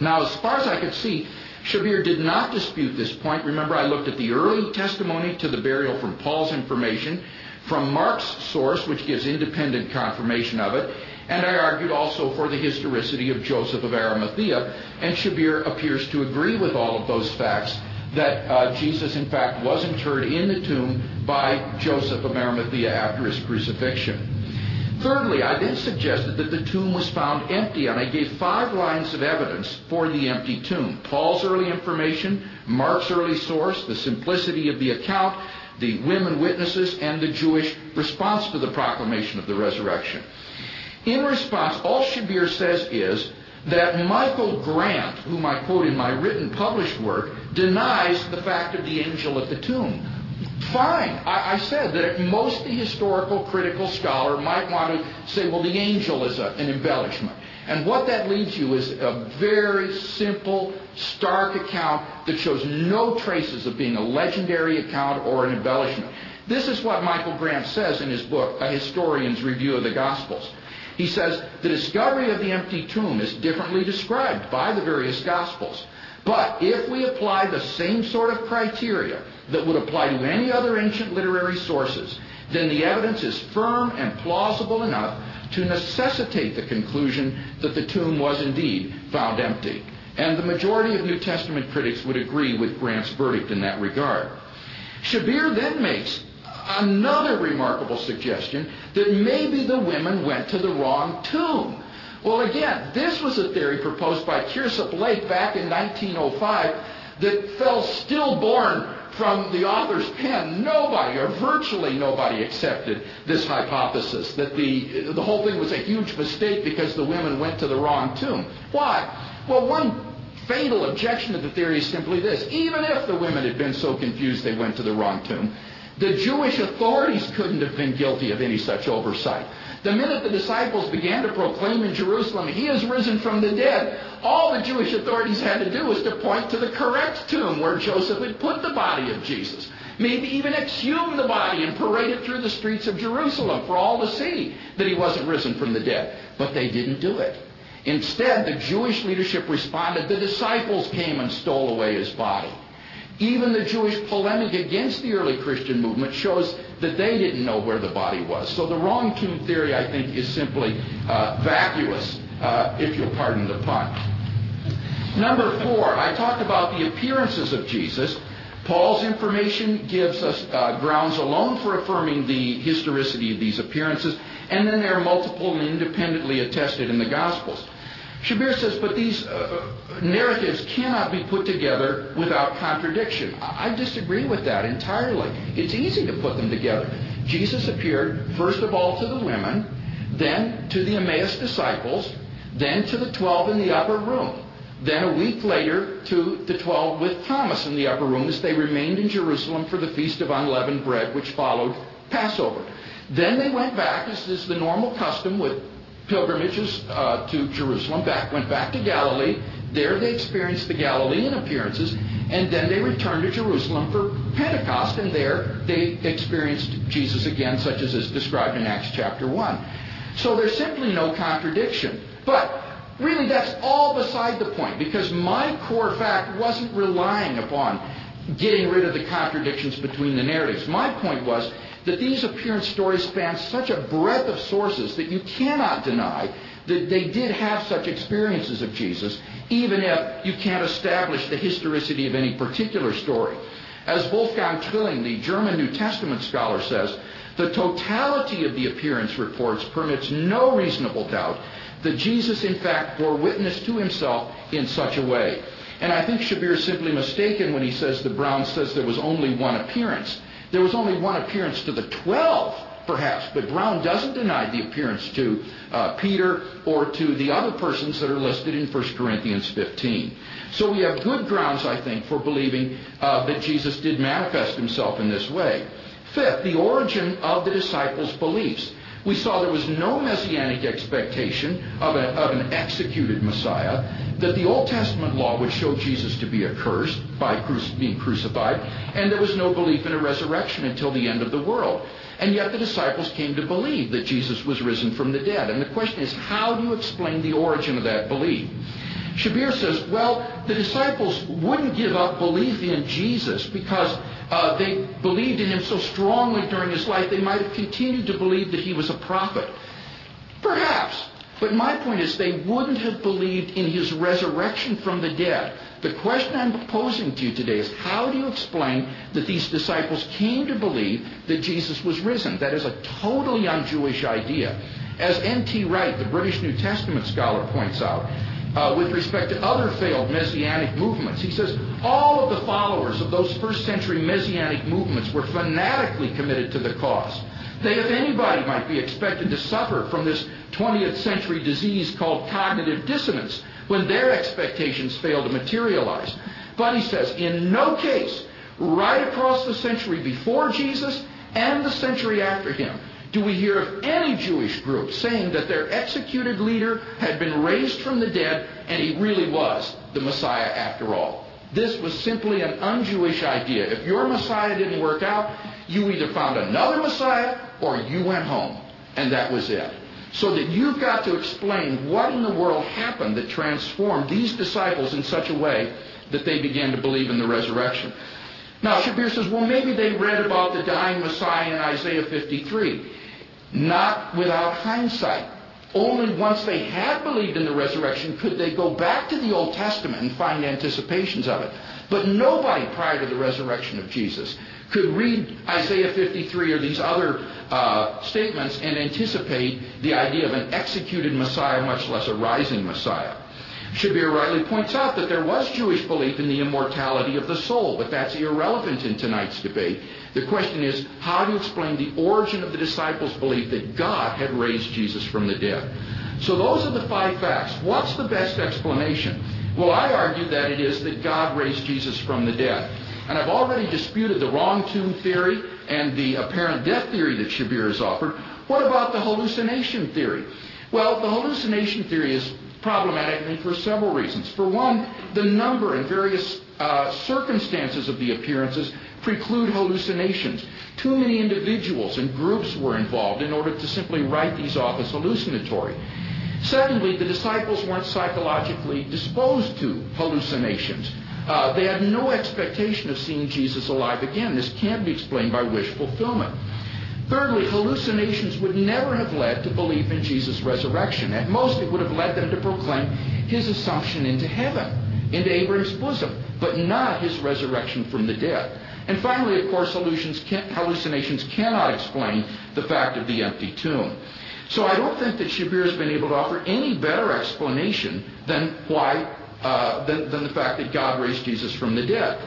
Now, as far as I could see, Shabir did not dispute this point. Remember, I looked at the early testimony to the burial from Paul's information, from Mark's source, which gives independent confirmation of it, and I argued also for the historicity of Joseph of Arimathea, and Shabir appears to agree with all of those facts that uh, Jesus, in fact, was interred in the tomb by Joseph of Arimathea after his crucifixion. Thirdly, I then suggested that the tomb was found empty, and I gave five lines of evidence for the empty tomb Paul's early information, Mark's early source, the simplicity of the account, the women witnesses, and the Jewish response to the proclamation of the resurrection. In response, all Shabir says is that Michael Grant, whom I quote in my written published work, denies the fact of the angel at the tomb. Fine. I, I, said that at most the historical critical scholar might want to say, well, the angel is a, an embellishment. And what that leads you is a very simple, stark account that shows no traces of being a legendary account or an embellishment. This is what Michael Grant says in his book, A Historian's Review of the Gospels. He says the discovery of the empty tomb is differently described by the various Gospels. But if we apply the same sort of criteria that would apply to any other ancient literary sources, then the evidence is firm and plausible enough to necessitate the conclusion that the tomb was indeed found empty. And the majority of New Testament critics would agree with Grant's verdict in that regard. Shabir then makes another remarkable suggestion that maybe the women went to the wrong tomb. Well, again, this was a theory proposed by Kirsopp Lake back in 1905 that fell stillborn from the author's pen. Nobody, or virtually nobody, accepted this hypothesis that the, the whole thing was a huge mistake because the women went to the wrong tomb. Why? Well, one fatal objection to the theory is simply this. Even if the women had been so confused they went to the wrong tomb, the Jewish authorities couldn't have been guilty of any such oversight. The minute the disciples began to proclaim in Jerusalem, He has risen from the dead, all the Jewish authorities had to do was to point to the correct tomb where Joseph had put the body of Jesus. Maybe even exhume the body and parade it through the streets of Jerusalem for all to see that he wasn't risen from the dead. but they didn't do it. Instead, the Jewish leadership responded, the disciples came and stole away his body. Even the Jewish polemic against the early Christian movement shows that they didn't know where the body was. So the wrong tomb theory, I think, is simply uh, vacuous, uh, if you'll pardon the pun. Number four, I talked about the appearances of Jesus. Paul's information gives us uh, grounds alone for affirming the historicity of these appearances, and then they're multiple and independently attested in the Gospels. Shabir says, but these uh, narratives cannot be put together without contradiction. I disagree with that entirely. It's easy to put them together. Jesus appeared, first of all, to the women, then to the Emmaus disciples, then to the twelve in the upper room. Then a week later to the twelve with Thomas in the upper room as they remained in Jerusalem for the Feast of Unleavened Bread, which followed Passover. Then they went back, as is the normal custom with pilgrimages uh, to Jerusalem, back went back to Galilee. There they experienced the Galilean appearances, and then they returned to Jerusalem for Pentecost, and there they experienced Jesus again, such as is described in Acts chapter 1. So there's simply no contradiction. But really, that's all beside the point, because my core fact wasn't relying upon getting rid of the contradictions between the narratives. My point was that these appearance stories span such a breadth of sources that you cannot deny that they did have such experiences of Jesus, even if you can't establish the historicity of any particular story. As Wolfgang Trilling, the German New Testament scholar, says, the totality of the appearance reports permits no reasonable doubt that Jesus, in fact, bore witness to himself in such a way. And I think Shabir is simply mistaken when he says that Brown says there was only one appearance. There was only one appearance to the twelve, perhaps, but Brown doesn't deny the appearance to uh, Peter or to the other persons that are listed in 1 Corinthians 15. So we have good grounds, I think, for believing uh, that Jesus did manifest himself in this way. Fifth, the origin of the disciples' beliefs. We saw there was no messianic expectation of, a, of, an executed Messiah, that the Old Testament law would show Jesus to be accursed by being crucified, and there was no belief in a resurrection until the end of the world. And yet the disciples came to believe that Jesus was risen from the dead. And the question is, how do you explain the origin of that belief? Shabir says, well, the disciples wouldn't give up belief in Jesus because uh, they believed in him so strongly during his life, they might have continued to believe that he was a prophet. Perhaps. But my point is, they wouldn't have believed in his resurrection from the dead. The question I'm posing to you today is how do you explain that these disciples came to believe that Jesus was risen? That is a totally un Jewish idea. As N.T. Wright, the British New Testament scholar, points out, uh, with respect to other failed messianic movements. He says all of the followers of those first century messianic movements were fanatically committed to the cause. They, if anybody, might be expected to suffer from this 20th century disease called cognitive dissonance when their expectations fail to materialize. But he says, in no case, right across the century before Jesus and the century after him, do we hear of any Jewish group saying that their executed leader had been raised from the dead and he really was the Messiah after all. This was simply an un Jewish idea. If your Messiah didn't work out, you either found another Messiah or you went home. And that was it. So that you've got to explain what in the world happened that transformed these disciples in such a way that they began to believe in the resurrection. Now, Shabir says, well, maybe they read about the dying Messiah in Isaiah 53 not without hindsight. Only once they had believed in the resurrection could they go back to the Old Testament and find anticipations of it. But nobody prior to the resurrection of Jesus could read Isaiah 53 or these other uh, statements and anticipate the idea of an executed Messiah, much less a rising Messiah. Shabir rightly points out that there was Jewish belief in the immortality of the soul, but that's irrelevant in tonight's debate. The question is, how do you explain the origin of the disciples' belief that God had raised Jesus from the dead? So those are the five facts. What's the best explanation? Well, I argue that it is that God raised Jesus from the dead. And I've already disputed the wrong tomb theory and the apparent death theory that Shabir has offered. What about the hallucination theory? Well, the hallucination theory is problematic for several reasons. For one, the number and various uh, circumstances of the appearances preclude hallucinations. Too many individuals and groups were involved in order to simply write these off as hallucinatory. Secondly, the disciples weren't psychologically disposed to hallucinations. Uh, they had no expectation of seeing Jesus alive again. This can't be explained by wish fulfillment. Thirdly, hallucinations would never have led to belief in Jesus' resurrection. At most, it would have led them to proclaim his assumption into heaven, into Abraham's bosom, but not his resurrection from the dead. And finally, of course, hallucinations cannot explain the fact of the empty tomb. So I don't think that Shabir has been able to offer any better explanation than why, uh, than, than the fact that God raised Jesus from the dead.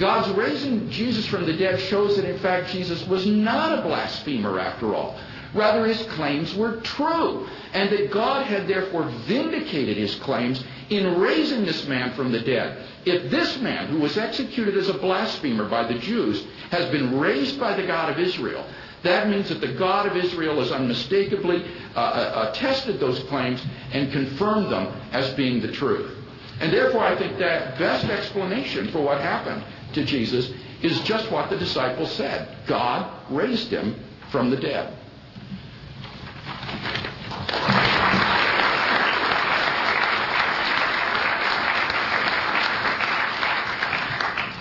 God's raising Jesus from the dead shows that, in fact, Jesus was not a blasphemer after all. Rather, his claims were true, and that God had therefore vindicated his claims in raising this man from the dead. If this man, who was executed as a blasphemer by the Jews, has been raised by the God of Israel, that means that the God of Israel has unmistakably uh, uh, attested those claims and confirmed them as being the truth. And therefore, I think that best explanation for what happened to Jesus is just what the disciples said God raised him from the dead.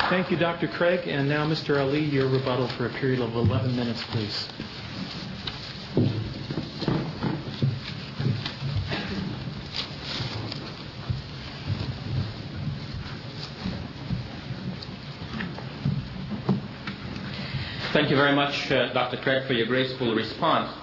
Thank you, Dr. Craig. And now, Mr. Ally, your rebuttal for a period of 11 minutes, please. Thank you very much, uh, Dr. Craig, for your graceful response.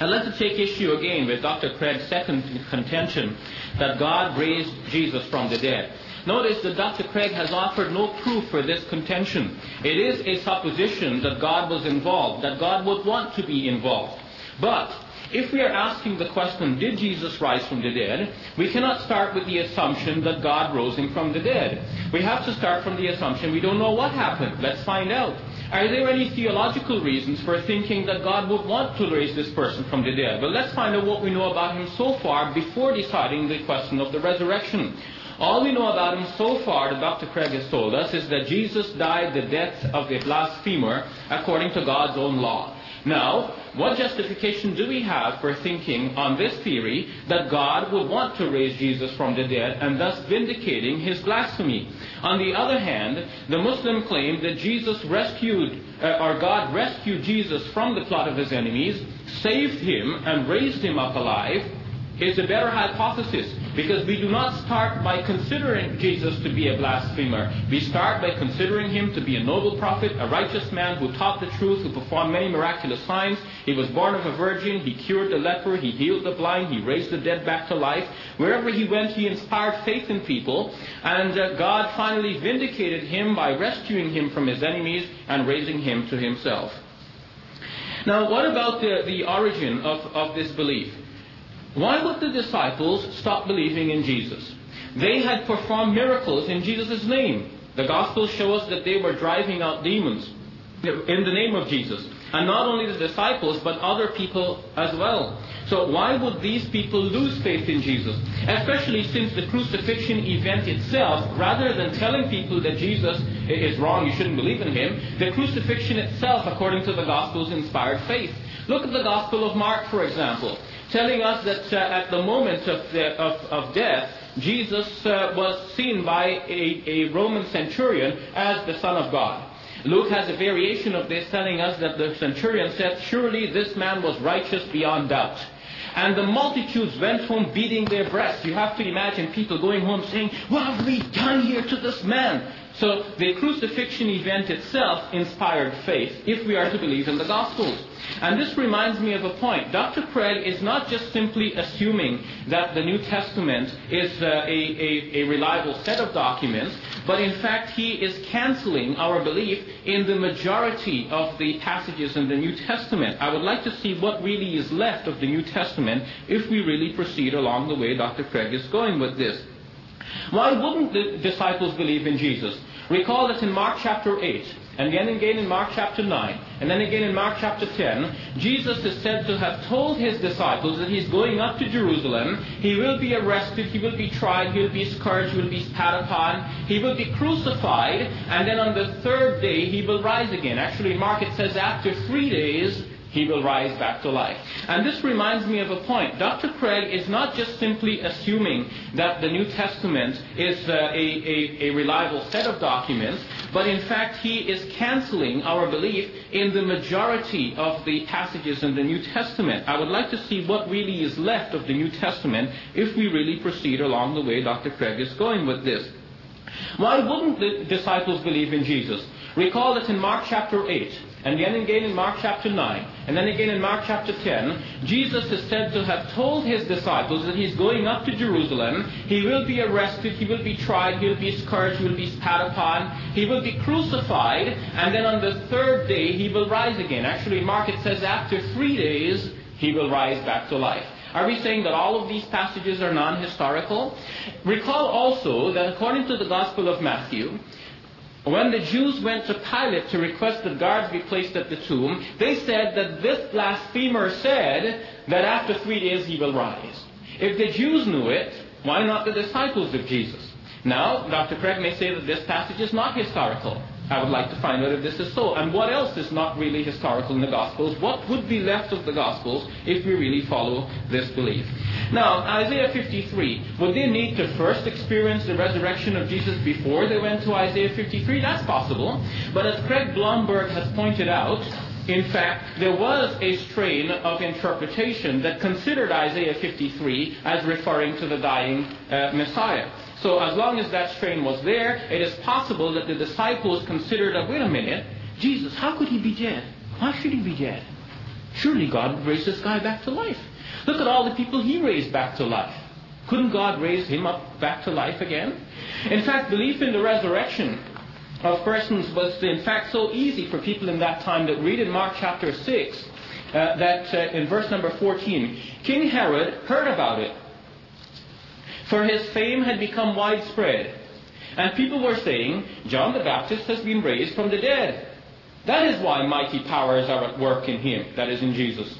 Like to take issue again with Dr. Craig's second contention that God raised Jesus from the dead. Notice that Dr. Craig has offered no proof for this contention. It is a supposition that God was involved, that God would want to be involved. But if we are asking the question, did Jesus rise from the dead, we cannot start with the assumption that God rose him from the dead. We have to start from the assumption we don't know what happened. Let's find out. Are there any theological reasons for thinking that God would want to raise this person from the dead? Well, let's find out what we know about him so far before deciding the question of the resurrection. All we know about him so far, that Dr. Craig has told us, is that Jesus died the death of a blasphemer according to God's own law. Now, what justification do we have for thinking on this theory that God would want to raise Jesus from the dead and thus vindicating his blasphemy? On the other hand, the Muslim claim that Jesus rescued, uh, or God rescued Jesus from the plot of his enemies, saved him, and raised him up alive, is a better hypothesis because we do not start by considering Jesus to be a blasphemer. We start by considering him to be a noble prophet, a righteous man who taught the truth, who performed many miraculous signs. He was born of a virgin, he cured the leper, he healed the blind, he raised the dead back to life. Wherever he went, he inspired faith in people, and uh, God finally vindicated him by rescuing him from his enemies and raising him to himself. Now, what about the, the origin of, of this belief? Why would the disciples stop believing in Jesus? They had performed miracles in Jesus' name. The Gospels show us that they were driving out demons in the name of Jesus. And not only the disciples, but other people as well. So why would these people lose faith in Jesus? Especially since the crucifixion event itself, rather than telling people that Jesus is wrong, you shouldn't believe in him, the crucifixion itself, according to the Gospels, inspired faith. Look at the Gospel of Mark, for example telling us that uh, at the moment of, the, of, of death, Jesus uh, was seen by a, a Roman centurion as the Son of God. Luke has a variation of this telling us that the centurion said, Surely this man was righteous beyond doubt. And the multitudes went home beating their breasts. You have to imagine people going home saying, What have we done here to this man? So the crucifixion event itself inspired faith, if we are to believe in the Gospels. And this reminds me of a point. Dr. Craig is not just simply assuming that the New Testament is uh, a, a, a reliable set of documents, but in fact he is canceling our belief in the majority of the passages in the New Testament. I would like to see what really is left of the New Testament if we really proceed along the way Dr. Craig is going with this. Why wouldn't the disciples believe in Jesus? Recall that in Mark chapter 8, and then again in Mark chapter 9, and then again in Mark chapter 10, Jesus is said to have told his disciples that he's going up to Jerusalem. He will be arrested, he will be tried, he will be scourged, he will be spat upon, he will be crucified, and then on the third day he will rise again. Actually, Mark it says after three days he will rise back to life. And this reminds me of a point. Dr. Craig is not just simply assuming that the New Testament is uh, a, a, a reliable set of documents, but in fact he is canceling our belief in the majority of the passages in the New Testament. I would like to see what really is left of the New Testament if we really proceed along the way Dr. Craig is going with this. Why wouldn't the disciples believe in Jesus? Recall that in Mark chapter 8, and then again in Mark chapter 9, and then again in Mark chapter 10, Jesus is said to have told his disciples that he's going up to Jerusalem. He will be arrested, he will be tried, he will be scourged, he will be spat upon, he will be crucified, and then on the third day he will rise again. Actually, Mark it says after three days he will rise back to life. Are we saying that all of these passages are non historical? Recall also that according to the Gospel of Matthew, when the Jews went to Pilate to request that guards be placed at the tomb, they said that this blasphemer said that after three days he will rise. If the Jews knew it, why not the disciples of Jesus? Now, Dr. Craig may say that this passage is not historical. I would like to find out if this is so. And what else is not really historical in the Gospels? What would be left of the Gospels if we really follow this belief? Now, Isaiah 53, would they need to first experience the resurrection of Jesus before they went to Isaiah 53? That's possible. But as Craig Blomberg has pointed out, in fact, there was a strain of interpretation that considered Isaiah 53 as referring to the dying uh, Messiah. So as long as that strain was there, it is possible that the disciples considered wait a minute, Jesus, how could he be dead? Why should he be dead? Surely God would raise this guy back to life. Look at all the people he raised back to life. Couldn't God raise him up back to life again? In fact, belief in the resurrection of persons was in fact so easy for people in that time that read in Mark chapter 6 uh, that uh, in verse number 14, King Herod heard about it for his fame had become widespread. And people were saying, John the Baptist has been raised from the dead. That is why mighty powers are at work in him, that is in Jesus.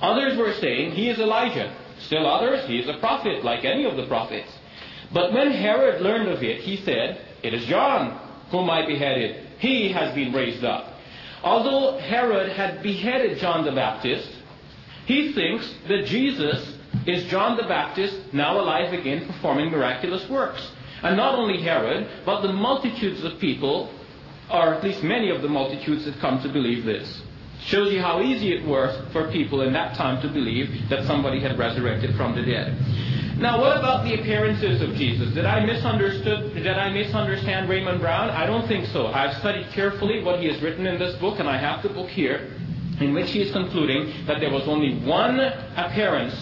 Others were saying, he is Elijah. Still others, he is a prophet, like any of the prophets. But when Herod learned of it, he said, It is John whom I beheaded. He has been raised up. Although Herod had beheaded John the Baptist, he thinks that Jesus is John the Baptist now alive again performing miraculous works. And not only Herod, but the multitudes of people, or at least many of the multitudes that come to believe this. Shows you how easy it was for people in that time to believe that somebody had resurrected from the dead. Now, what about the appearances of Jesus? Did I misunderstood? Did I misunderstand Raymond Brown? I don't think so. I've studied carefully what he has written in this book, and I have the book here, in which he is concluding that there was only one appearance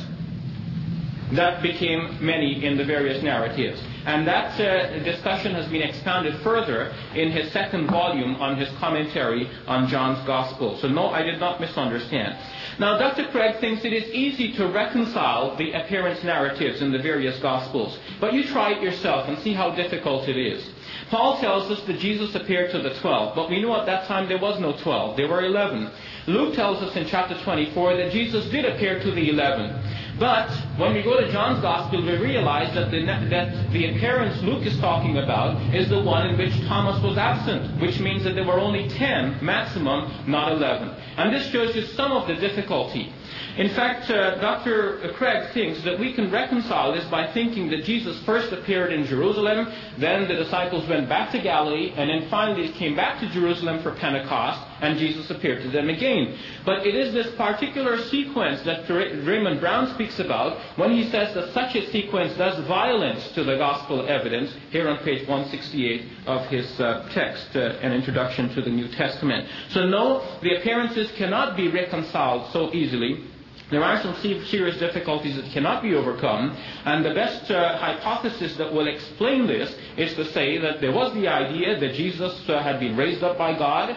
that became many in the various narratives. And that uh, discussion has been expounded further in his second volume on his commentary on John's Gospel. So, no, I did not misunderstand. Now, Dr. Craig thinks it is easy to reconcile the appearance narratives in the various Gospels, but you try it yourself and see how difficult it is. Paul tells us that Jesus appeared to the twelve, but we know at that time there was no twelve, there were eleven. Luke tells us in chapter 24 that Jesus did appear to the eleven. But when we go to John's Gospel, we realize that the, that the appearance Luke is talking about is the one in which Thomas was absent, which means that there were only 10 maximum, not 11. And this shows you some of the difficulty. In fact, uh, Dr. Craig thinks that we can reconcile this by thinking that Jesus first appeared in Jerusalem, then the disciples went back to Galilee, and then finally came back to Jerusalem for Pentecost, and Jesus appeared to them again. But it is this particular sequence that Raymond Brown speaks about when he says that such a sequence does violence to the gospel evidence, here on page 168 of his uh, text, uh, An Introduction to the New Testament. So, no, the appearances cannot be reconciled so easily there are some serious difficulties that cannot be overcome, and the best uh, hypothesis that will explain this is to say that there was the idea that Jesus uh, had been raised up by God,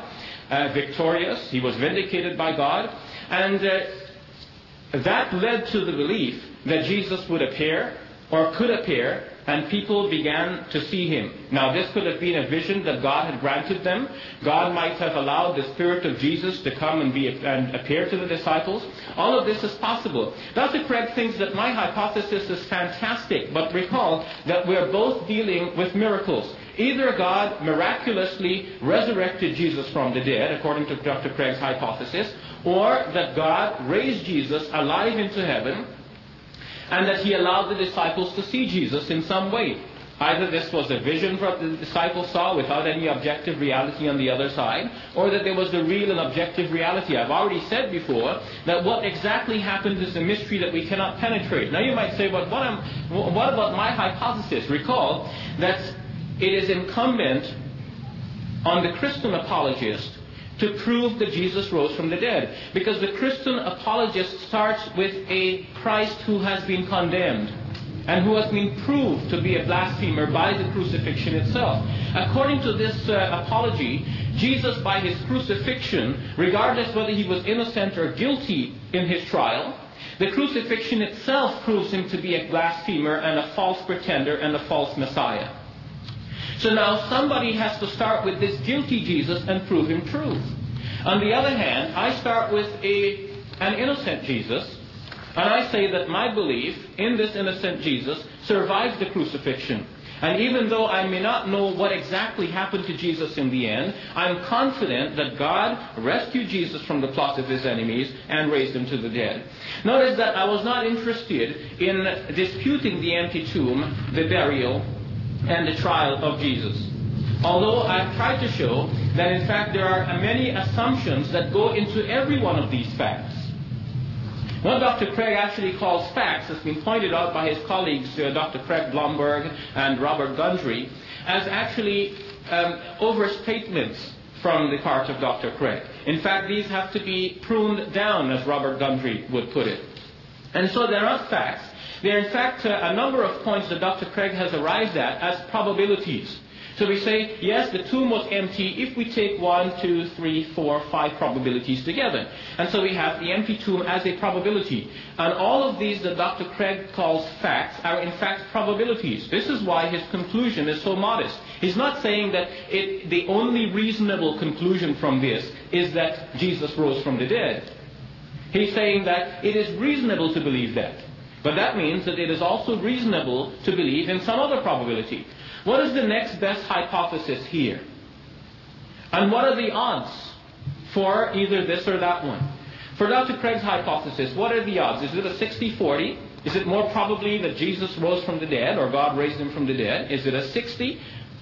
uh, victorious, he was vindicated by God, and uh, that led to the belief that Jesus would appear or could appear and people began to see him. Now, this could have been a vision that God had granted them. God might have allowed the Spirit of Jesus to come and, be, and appear to the disciples. All of this is possible. Dr. Craig thinks that my hypothesis is fantastic, but recall that we're both dealing with miracles. either God miraculously resurrected Jesus from the dead, according to Dr. Craig's hypothesis, or that God raised Jesus alive into heaven, and that he allowed the disciples to see Jesus in some way. Either this was a vision that the disciples saw without any objective reality on the other side, or that there was the real and objective reality. I've already said before that what exactly happened is a mystery that we cannot penetrate. Now you might say, but what, am, what about my hypothesis? Recall that it is incumbent on the Christian apologist to prove that Jesus rose from the dead. Because the Christian apologist starts with a Christ who has been condemned and who has been proved to be a blasphemer by the crucifixion itself. According to this uh, apology, Jesus, by his crucifixion, regardless whether he was innocent or guilty in his trial, the crucifixion itself proves him to be a blasphemer and a false pretender and a false Messiah. So now somebody has to start with this guilty Jesus and prove him true. On the other hand, I start with a, an innocent Jesus and I say that my belief in this innocent Jesus survives the crucifixion. And even though I may not know what exactly happened to Jesus in the end, I'm confident that God rescued Jesus from the plot of his enemies and raised him to the dead. Notice that I was not interested in disputing the empty tomb, the burial, and the trial of Jesus. Although I've tried to show that in fact there are many assumptions that go into every one of these facts. What Dr. Craig actually calls facts has been pointed out by his colleagues, uh, Dr. Craig Blomberg and Robert Gundry, as actually um, overstatements from the part of Dr. Craig. In fact, these have to be pruned down, as Robert Gundry would put it. And so there are facts. They're in fact uh, a number of points that Dr. Craig has arrived at as probabilities. So we say, yes, the tomb was empty if we take one, two, three, four, five probabilities together. And so we have the empty tomb as a probability. And all of these that Dr. Craig calls facts are in fact probabilities. This is why his conclusion is so modest. He's not saying that it, the only reasonable conclusion from this is that Jesus rose from the dead. He's saying that it is reasonable to believe that. But that means that it is also reasonable to believe in some other probability. What is the next best hypothesis here? And what are the odds for either this or that one? For Dr. Craig's hypothesis, what are the odds? Is it a 60 40? Is it more probably that Jesus rose from the dead or God raised him from the dead? Is it a 60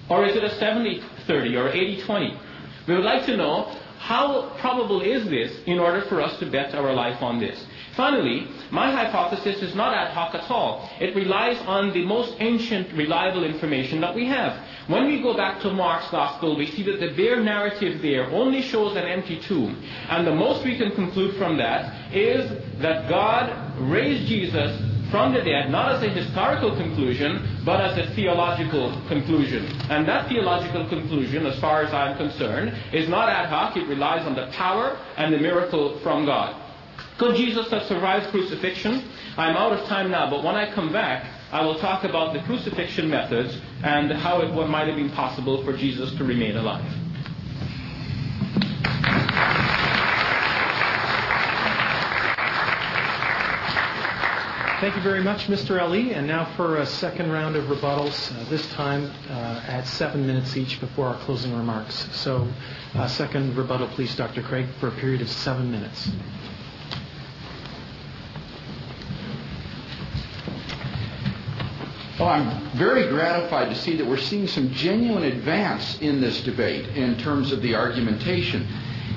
or is it a 70 30 or 80 20? We would like to know how probable is this in order for us to bet our life on this. Finally, my hypothesis is not ad hoc at all. It relies on the most ancient, reliable information that we have. When we go back to Mark's Gospel, we see that the bare narrative there only shows an empty tomb. And the most we can conclude from that is that God raised Jesus from the dead, not as a historical conclusion, but as a theological conclusion. And that theological conclusion, as far as I'm concerned, is not ad hoc. It relies on the power and the miracle from God. Could Jesus have survived crucifixion? I'm out of time now, but when I come back, I will talk about the crucifixion methods and how it what might have been possible for Jesus to remain alive. Thank you very much, Mr. Ally. And now for a second round of rebuttals, uh, this time uh, at seven minutes each before our closing remarks. So, uh, second rebuttal, please, Dr. Craig, for a period of seven minutes. Well, I'm very gratified to see that we're seeing some genuine advance in this debate in terms of the argumentation.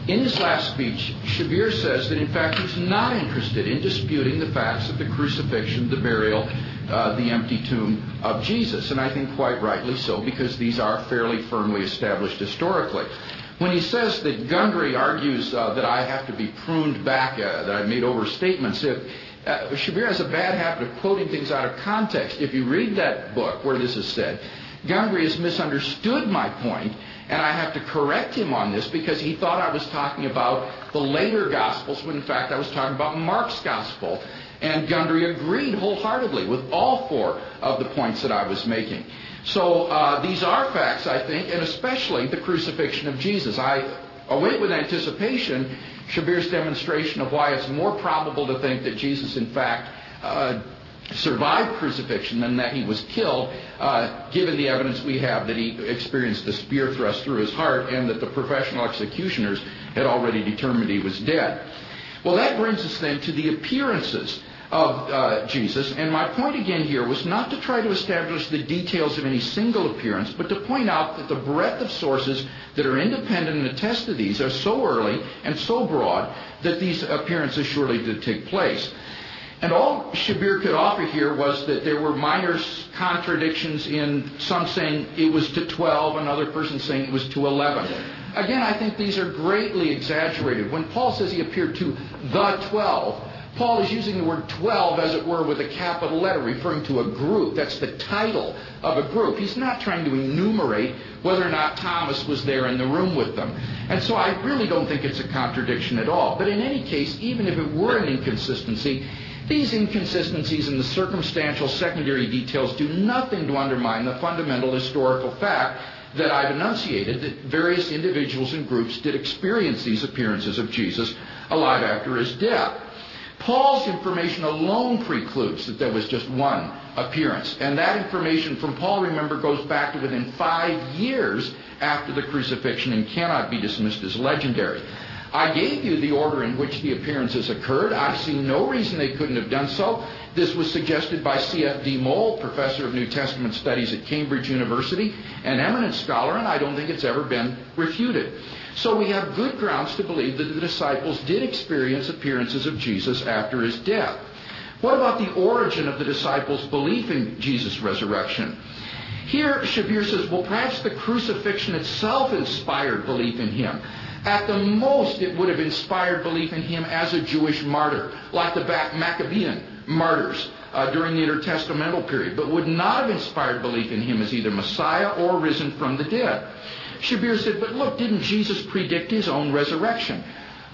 In his last speech, Shabir says that in fact he's not interested in disputing the facts of the crucifixion, the burial, uh, the empty tomb of Jesus. And I think quite rightly so, because these are fairly firmly established historically. When he says that Gundry argues uh, that I have to be pruned back, uh, that I made overstatements, if, Shabir has a bad habit of quoting things out of context. If you read that book where this is said, Gundry has misunderstood my point, and I have to correct him on this because he thought I was talking about the later Gospels when in fact I was talking about Mark's Gospel. And Gundry agreed wholeheartedly with all four of the points that I was making. So uh, these are facts, I think, and especially the crucifixion of Jesus. I await with anticipation Shabir's demonstration of why it's more probable to think that Jesus, in fact, uh, survived crucifixion than that he was killed, uh, given the evidence we have that he experienced a spear thrust through his heart and that the professional executioners had already determined he was dead. Well, that brings us then to the appearances of uh, Jesus. And my point again here was not to try to establish the details of any single appearance, but to point out that the breadth of sources that are independent and attest to these are so early and so broad that these appearances surely did take place. And all Shabir could offer here was that there were minor contradictions in some saying it was to 12, another person saying it was to 11. Again, I think these are greatly exaggerated. When Paul says he appeared to the 12, Paul is using the word 12, as it were, with a capital letter, referring to a group. That's the title of a group. He's not trying to enumerate whether or not Thomas was there in the room with them. And so I really don't think it's a contradiction at all. But in any case, even if it were an inconsistency, these inconsistencies in the circumstantial secondary details do nothing to undermine the fundamental historical fact that I've enunciated that various individuals and groups did experience these appearances of Jesus alive after his death. Paul's information alone precludes that there was just one appearance. And that information from Paul, remember, goes back to within five years after the crucifixion and cannot be dismissed as legendary. I gave you the order in which the appearances occurred. I see no reason they couldn't have done so. This was suggested by C.F.D. Moule, professor of New Testament studies at Cambridge University, an eminent scholar, and I don't think it's ever been refuted. So we have good grounds to believe that the disciples did experience appearances of Jesus after his death. What about the origin of the disciples' belief in Jesus' resurrection? Here, Shabir says, well, perhaps the crucifixion itself inspired belief in him. At the most, it would have inspired belief in him as a Jewish martyr, like the Maccabean martyrs uh, during the intertestamental period, but would not have inspired belief in him as either Messiah or risen from the dead. Shabir said, but look, didn't Jesus predict his own resurrection?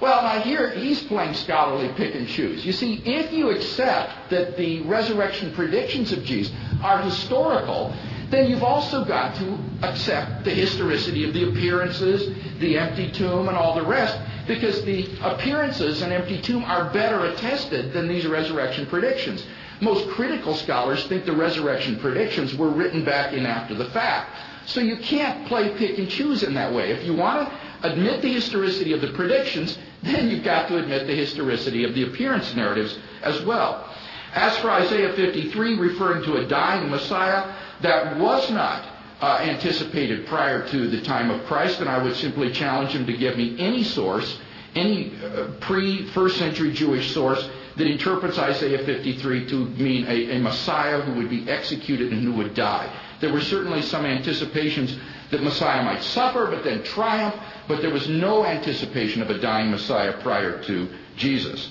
Well, now here he's playing scholarly pick and choose. You see, if you accept that the resurrection predictions of Jesus are historical, then you've also got to accept the historicity of the appearances, the empty tomb, and all the rest, because the appearances and empty tomb are better attested than these resurrection predictions. Most critical scholars think the resurrection predictions were written back in after the fact. So you can't play pick and choose in that way. If you want to admit the historicity of the predictions, then you've got to admit the historicity of the appearance narratives as well. As for Isaiah 53, referring to a dying Messiah, that was not uh, anticipated prior to the time of Christ, and I would simply challenge him to give me any source, any uh, pre first century Jewish source that interprets Isaiah 53 to mean a, a Messiah who would be executed and who would die. There were certainly some anticipations that Messiah might suffer but then triumph, but there was no anticipation of a dying Messiah prior to Jesus.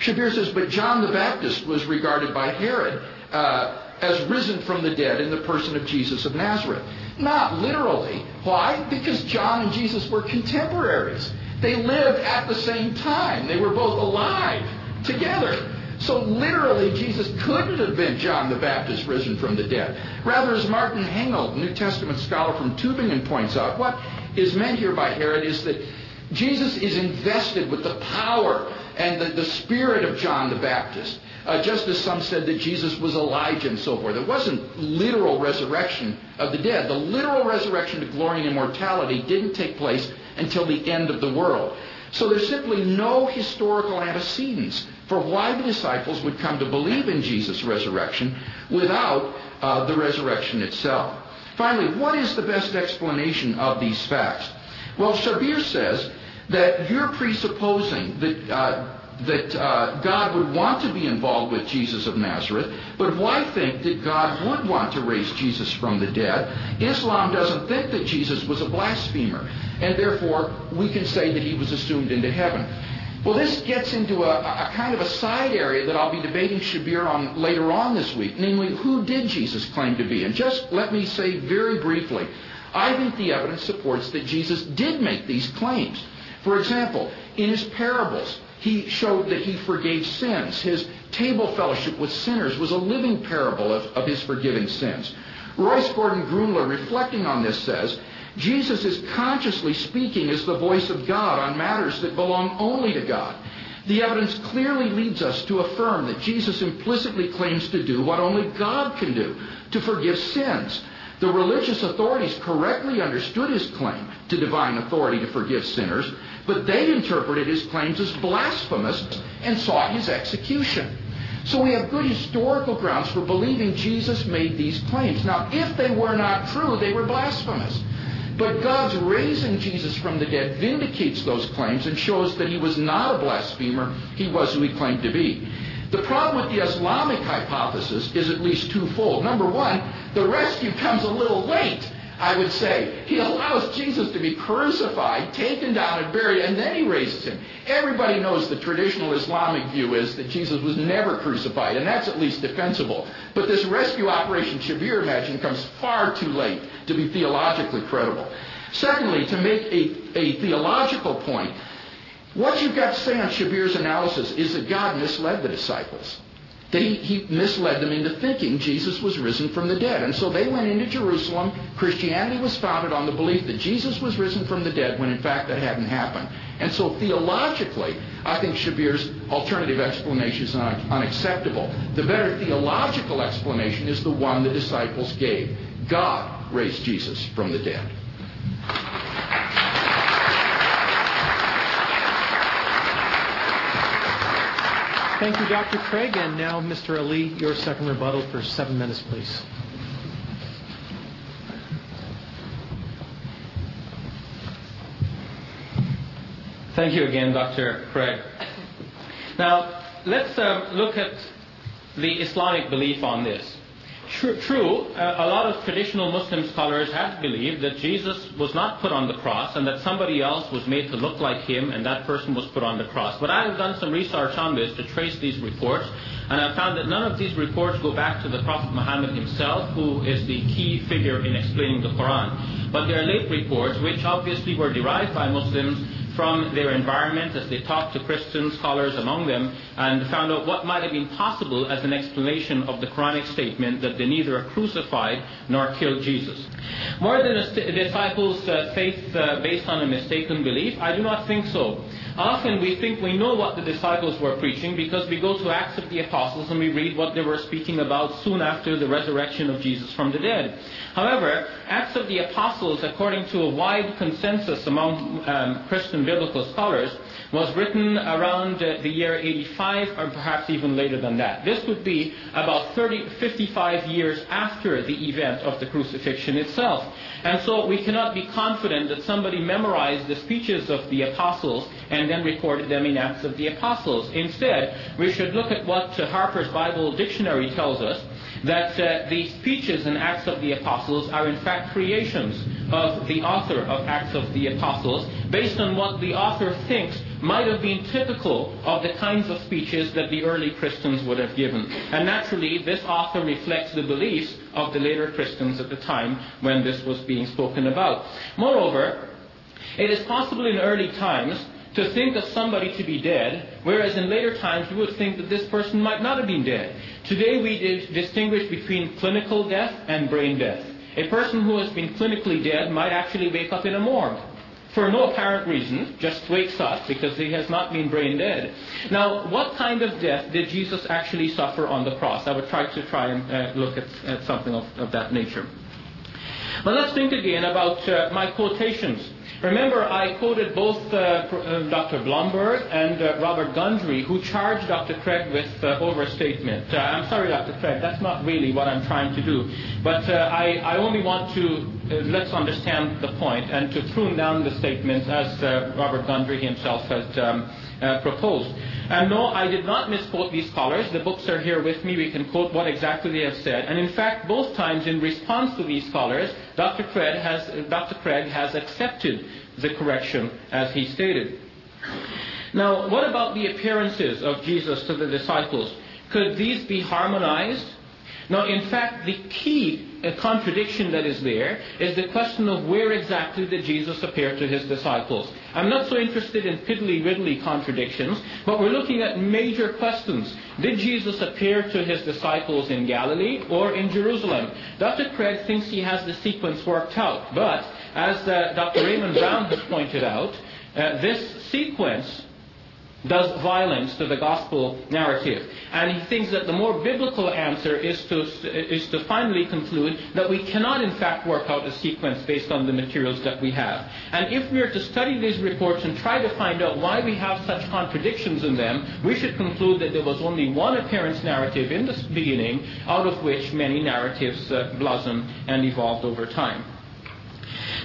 Shabir says, but John the Baptist was regarded by Herod uh, as risen from the dead in the person of Jesus of Nazareth. Not literally. Why? Because John and Jesus were contemporaries. They lived at the same time. They were both alive together. So literally, Jesus couldn't have been John the Baptist risen from the dead. Rather, as Martin Hengel, New Testament scholar from Tübingen, points out, what is meant here by Herod is that Jesus is invested with the power and the, the spirit of John the Baptist. Uh, just as some said that Jesus was Elijah and so forth. It wasn't literal resurrection of the dead. The literal resurrection to glory and immortality didn't take place until the end of the world. So there's simply no historical antecedents for why the disciples would come to believe in Jesus' resurrection without uh, the resurrection itself. Finally, what is the best explanation of these facts? Well, Shabir says that you're presupposing that uh, that uh, God would want to be involved with Jesus of Nazareth, but why think that God would want to raise Jesus from the dead? Islam doesn't think that Jesus was a blasphemer, and therefore we can say that he was assumed into heaven. Well, this gets into a, a kind of a side area that I'll be debating Shabir on later on this week, namely, who did Jesus claim to be? And just let me say very briefly, I think the evidence supports that Jesus did make these claims. For example, in his parables, he showed that he forgave sins. His table fellowship with sinners was a living parable of, of his forgiving sins. Royce Gordon Gruenler, reflecting on this, says, Jesus is consciously speaking as the voice of God on matters that belong only to God. The evidence clearly leads us to affirm that Jesus implicitly claims to do what only God can do to forgive sins. The religious authorities correctly understood his claim to divine authority to forgive sinners, but they interpreted his claims as blasphemous and sought his execution. So we have good historical grounds for believing Jesus made these claims. Now, if they were not true, they were blasphemous. But God's raising Jesus from the dead vindicates those claims and shows that he was not a blasphemer, he was who he claimed to be. The problem with the Islamic hypothesis is at least twofold. Number one, the rescue comes a little late. I would say. He allows Jesus to be crucified, taken down and buried, and then he raises him. Everybody knows the traditional Islamic view is that Jesus was never crucified, and that's at least defensible. But this rescue operation, Shabir imagined, comes far too late to be theologically credible. Secondly, to make a, a theological point, what you've got to say on Shabir's analysis is that God misled the disciples. They, he misled them into thinking Jesus was risen from the dead. And so they went into Jerusalem. Christianity was founded on the belief that Jesus was risen from the dead when in fact that hadn't happened. And so theologically, I think Shabir's alternative explanation is un- unacceptable. The better theological explanation is the one the disciples gave. God raised Jesus from the dead. Thank you, Dr. Craig. And now, Mr. Ally, your second rebuttal for seven minutes, please. Thank you again, Dr. Craig. Now, let's uh, look at the Islamic belief on this. True, uh, a lot of traditional Muslim scholars have believed that Jesus was not put on the cross and that somebody else was made to look like him and that person was put on the cross. But I have done some research on this to trace these reports and I found that none of these reports go back to the Prophet Muhammad himself, who is the key figure in explaining the Quran. But they are late reports which obviously were derived by Muslims from their environment as they talked to Christian scholars among them and found out what might have been possible as an explanation of the Quranic statement that they neither crucified nor killed Jesus. More than a disciples' uh, faith uh, based on a mistaken belief, I do not think so. Often we think we know what the disciples were preaching because we go to Acts of the Apostles and we read what they were speaking about soon after the resurrection of Jesus from the dead. However, Acts of the Apostles, according to a wide consensus among um, Christian biblical scholars, was written around uh, the year 85 or perhaps even later than that. This would be about 30, 55 years after the event of the crucifixion itself. And so we cannot be confident that somebody memorized the speeches of the apostles and then recorded them in Acts of the Apostles. Instead, we should look at what Harper's Bible Dictionary tells us, that uh, the speeches in Acts of the Apostles are in fact creations of the author of Acts of the Apostles based on what the author thinks might have been typical of the kinds of speeches that the early Christians would have given. And naturally, this author reflects the beliefs of the later Christians at the time when this was being spoken about. Moreover, it is possible in early times to think of somebody to be dead, whereas in later times we would think that this person might not have been dead. Today we distinguish between clinical death and brain death. A person who has been clinically dead might actually wake up in a morgue for no apparent reason, just wakes up because he has not been brain dead. Now, what kind of death did Jesus actually suffer on the cross? I would try to try and uh, look at, at something of, of, that nature. But let's think again about uh, my quotations. Remember, I quoted both uh, uh Dr. Blomberg and uh, Robert Gundry, who charged Dr. Craig with uh, overstatement. I'm sorry, Dr. Craig, that's not really what I'm trying to do. But I, I, only want to let's understand the point and to prune down the statements as Robert Gundry himself had um, proposed. And no, I did not misquote these scholars. The books are here with me. We can quote what exactly they have said. And in fact, both times in response to these scholars, Dr. Craig has, Dr. Craig has accepted the correction as he stated. Now, what about the appearances of Jesus to the disciples? Could these be harmonized? Now, in fact, the key uh, contradiction that is there is the question of where exactly did Jesus appear to his disciples. I'm not so interested in piddly-widdly contradictions, but we're looking at major questions. Did Jesus appear to his disciples in Galilee or in Jerusalem? Dr. Craig thinks he has the sequence worked out, but as uh, Dr. Raymond Brown has pointed out, uh, this sequence does violence to the gospel narrative. And he thinks that the more biblical answer is to, is to finally conclude that we cannot in fact work out a sequence based on the materials that we have. And if we are to study these reports and try to find out why we have such contradictions in them, we should conclude that there was only one appearance narrative in the beginning, out of which many narratives uh, blossomed and evolved over time.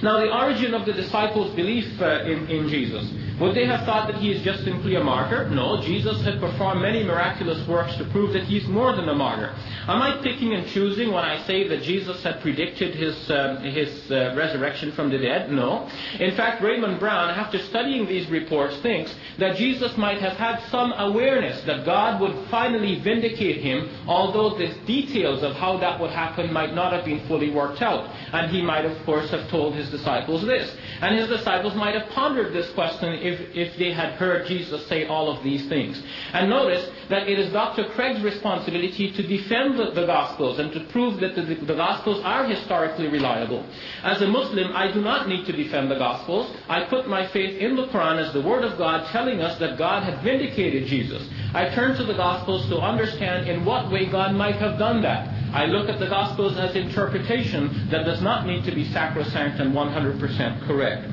Now, the origin of the disciples' belief uh, in, in Jesus. Would they have thought that he is just simply a martyr? No, Jesus had performed many miraculous works to prove that he's more than a martyr. Am I picking and choosing when I say that Jesus had predicted his, um, his uh, resurrection from the dead? No. In fact, Raymond Brown, after studying these reports, thinks that Jesus might have had some awareness that God would finally vindicate him, although the details of how that would happen might not have been fully worked out. And he might, of course, have told his disciples this. And his disciples might have pondered this question if, if they had heard Jesus say all of these things. And notice that it is Dr. Craig's responsibility to defend the, the Gospels and to prove that the, the Gospels are historically reliable. As a Muslim, I do not need to defend the Gospels. I put my faith in the Quran as the Word of God telling us that God had vindicated Jesus. I turn to the Gospels to understand in what way God might have done that. I look at the Gospels as interpretation that does not need to be sacrosanct and 100% correct.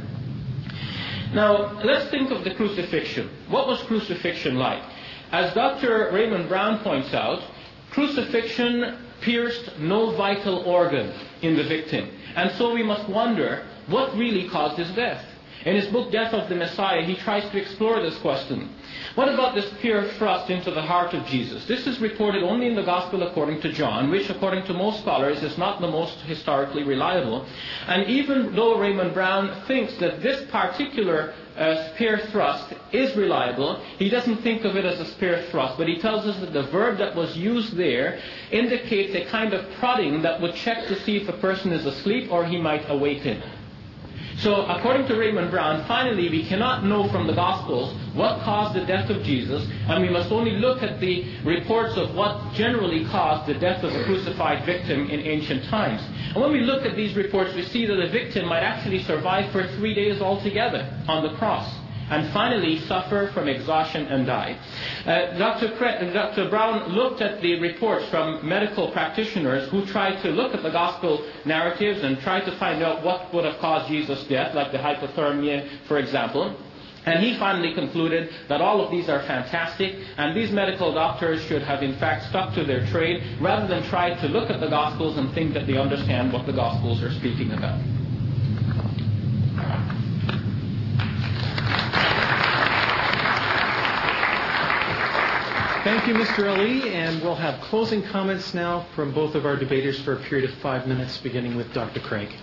Now, let's think of the crucifixion. What was crucifixion like? As Dr. Raymond Brown points out, crucifixion pierced no vital organ in the victim. And so we must wonder what really caused his death. In his book, Death of the Messiah, he tries to explore this question. What about this spear thrust into the heart of Jesus? This is reported only in the Gospel according to John, which, according to most scholars, is not the most historically reliable. And even though Raymond Brown thinks that this particular uh, spear thrust is reliable, he doesn't think of it as a spear thrust, but he tells us that the verb that was used there indicates a kind of prodding that would check to see if a person is asleep or he might awaken. So, according to Raymond Brown, finally, we cannot know from the Gospels what caused the death of Jesus, and we must only look at the reports of what generally caused the death of a crucified victim in ancient times. And when we look at these reports, we see that the victim might actually survive for three days altogether on the cross and finally suffer from exhaustion and die. Uh, Dr. Cre- Dr. Brown looked at the reports from medical practitioners who tried to look at the gospel narratives and tried to find out what would have caused Jesus' death, like the hypothermia, for example. And he finally concluded that all of these are fantastic, and these medical doctors should have in fact stuck to their trade rather than try to look at the Gospels and think that they understand what the Gospels are speaking about. Thank you, Mr. Ally, and we'll have closing comments now from both of our debaters for a period of five minutes, beginning with Dr. Craig.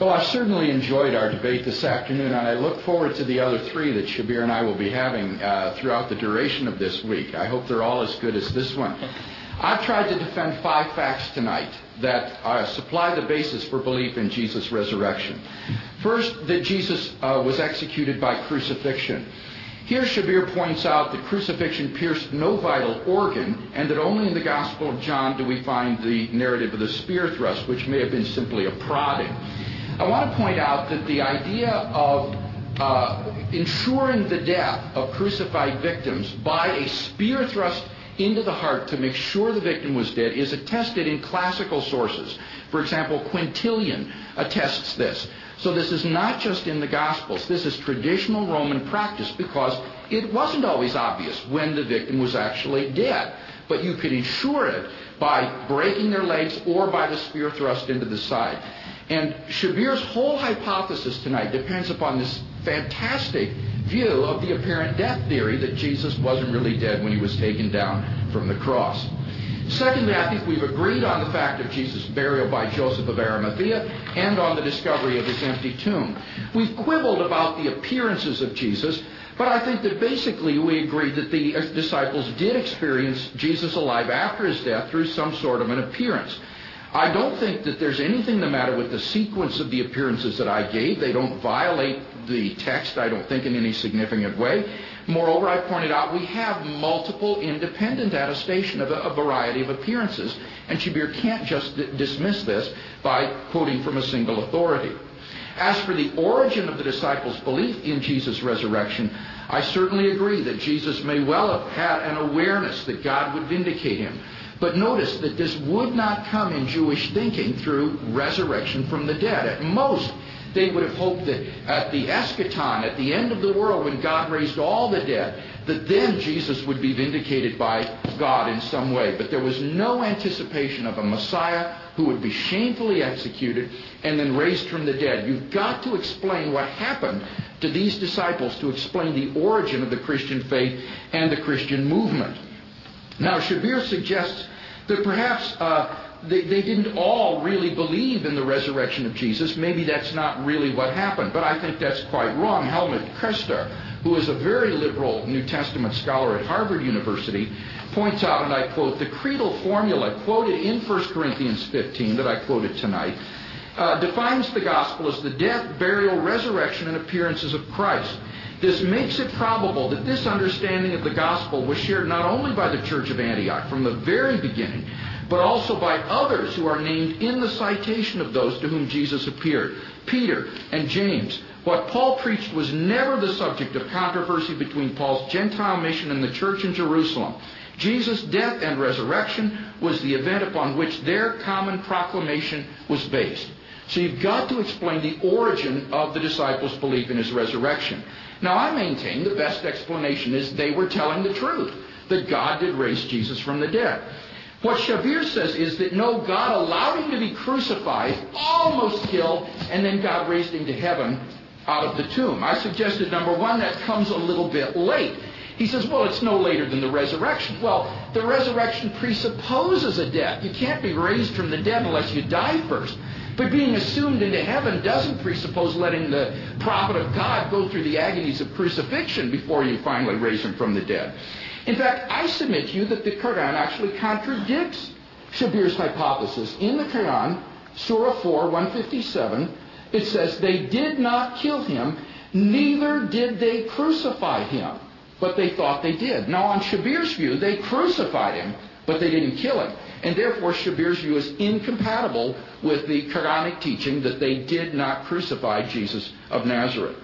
Well, I've certainly enjoyed our debate this afternoon, and I look forward to the other three that Shabir and I will be having uh, throughout the duration of this week. I hope they're all as good as this one. I've tried to defend five facts tonight that uh, supply the basis for belief in Jesus' resurrection. First, that Jesus uh, was executed by crucifixion. Here, Shabir points out that crucifixion pierced no vital organ, and that only in the Gospel of John do we find the narrative of the spear thrust, which may have been simply a prodding. I want to point out that the idea of uh, ensuring the death of crucified victims by a spear thrust into the heart to make sure the victim was dead is attested in classical sources. For example, Quintilian attests this. So this is not just in the Gospels. This is traditional Roman practice because it wasn't always obvious when the victim was actually dead. But you could ensure it by breaking their legs or by the spear thrust into the side. And Shabir's whole hypothesis tonight depends upon this fantastic view of the apparent death theory that Jesus wasn't really dead when he was taken down from the cross. Secondly, I think we've agreed on the fact of Jesus' burial by Joseph of Arimathea and on the discovery of his empty tomb. We've quibbled about the appearances of Jesus, but I think that basically we agreed that the uh, disciples did experience Jesus alive after his death through some sort of an appearance. I don't think that there's anything the matter with the sequence of the appearances that I gave. They don't violate the text, I don't think, in any significant way. Moreover, I pointed out we have multiple independent attestation of a, a variety of appearances, and Shabir can't just d- dismiss this by quoting from a single authority. As for the origin of the disciples' belief in Jesus' resurrection, I certainly agree that Jesus may well have had an awareness that God would vindicate him. But notice that this would not come in Jewish thinking through resurrection from the dead. At most, they would have hoped that at the eschaton, at the end of the world, when God raised all the dead, that then Jesus would be vindicated by God in some way. But there was no anticipation of a Messiah who would be shamefully executed and then raised from the dead. You've got to explain what happened to these disciples to explain the origin of the Christian faith and the Christian movement. Now, Shabir suggests that perhaps uh, they, they, didn't all really believe in the resurrection of Jesus. Maybe that's not really what happened, but I think that's quite wrong. Helmut Koester, who is a very liberal New Testament scholar at Harvard University, points out, and I quote, the creedal formula quoted in 1 Corinthians 15 that I quoted tonight uh, defines the gospel as the death, burial, resurrection, and appearances of Christ. This makes it probable that this understanding of the gospel was shared not only by the church of Antioch from the very beginning, but also by others who are named in the citation of those to whom Jesus appeared Peter and James. What Paul preached was never the subject of controversy between Paul's Gentile mission and the church in Jerusalem. Jesus' death and resurrection was the event upon which their common proclamation was based. So you've got to explain the origin of the disciples' belief in his resurrection. Now, I maintain the best explanation is they were telling the truth, that God did raise Jesus from the dead. What Shabir says is that no, God allowed him to be crucified, almost killed, and then God raised him to heaven out of the tomb. I suggested, number one, that comes a little bit late. He says, well, it's no later than the resurrection. Well, the resurrection presupposes a death. You can't be raised from the dead unless you die first. But being assumed into heaven doesn't presuppose letting the prophet of God go through the agonies of crucifixion before you finally raise him from the dead. In fact, I submit to you that the Quran actually contradicts Shabir's hypothesis. In the Quran, Surah 4, 157, it says, They did not kill him, neither did they crucify him, but they thought they did. Now, on Shabir's view, they crucified him, but they didn't kill him. And therefore, Shabir's view is incompatible with the Quranic teaching that they did not crucify Jesus of Nazareth.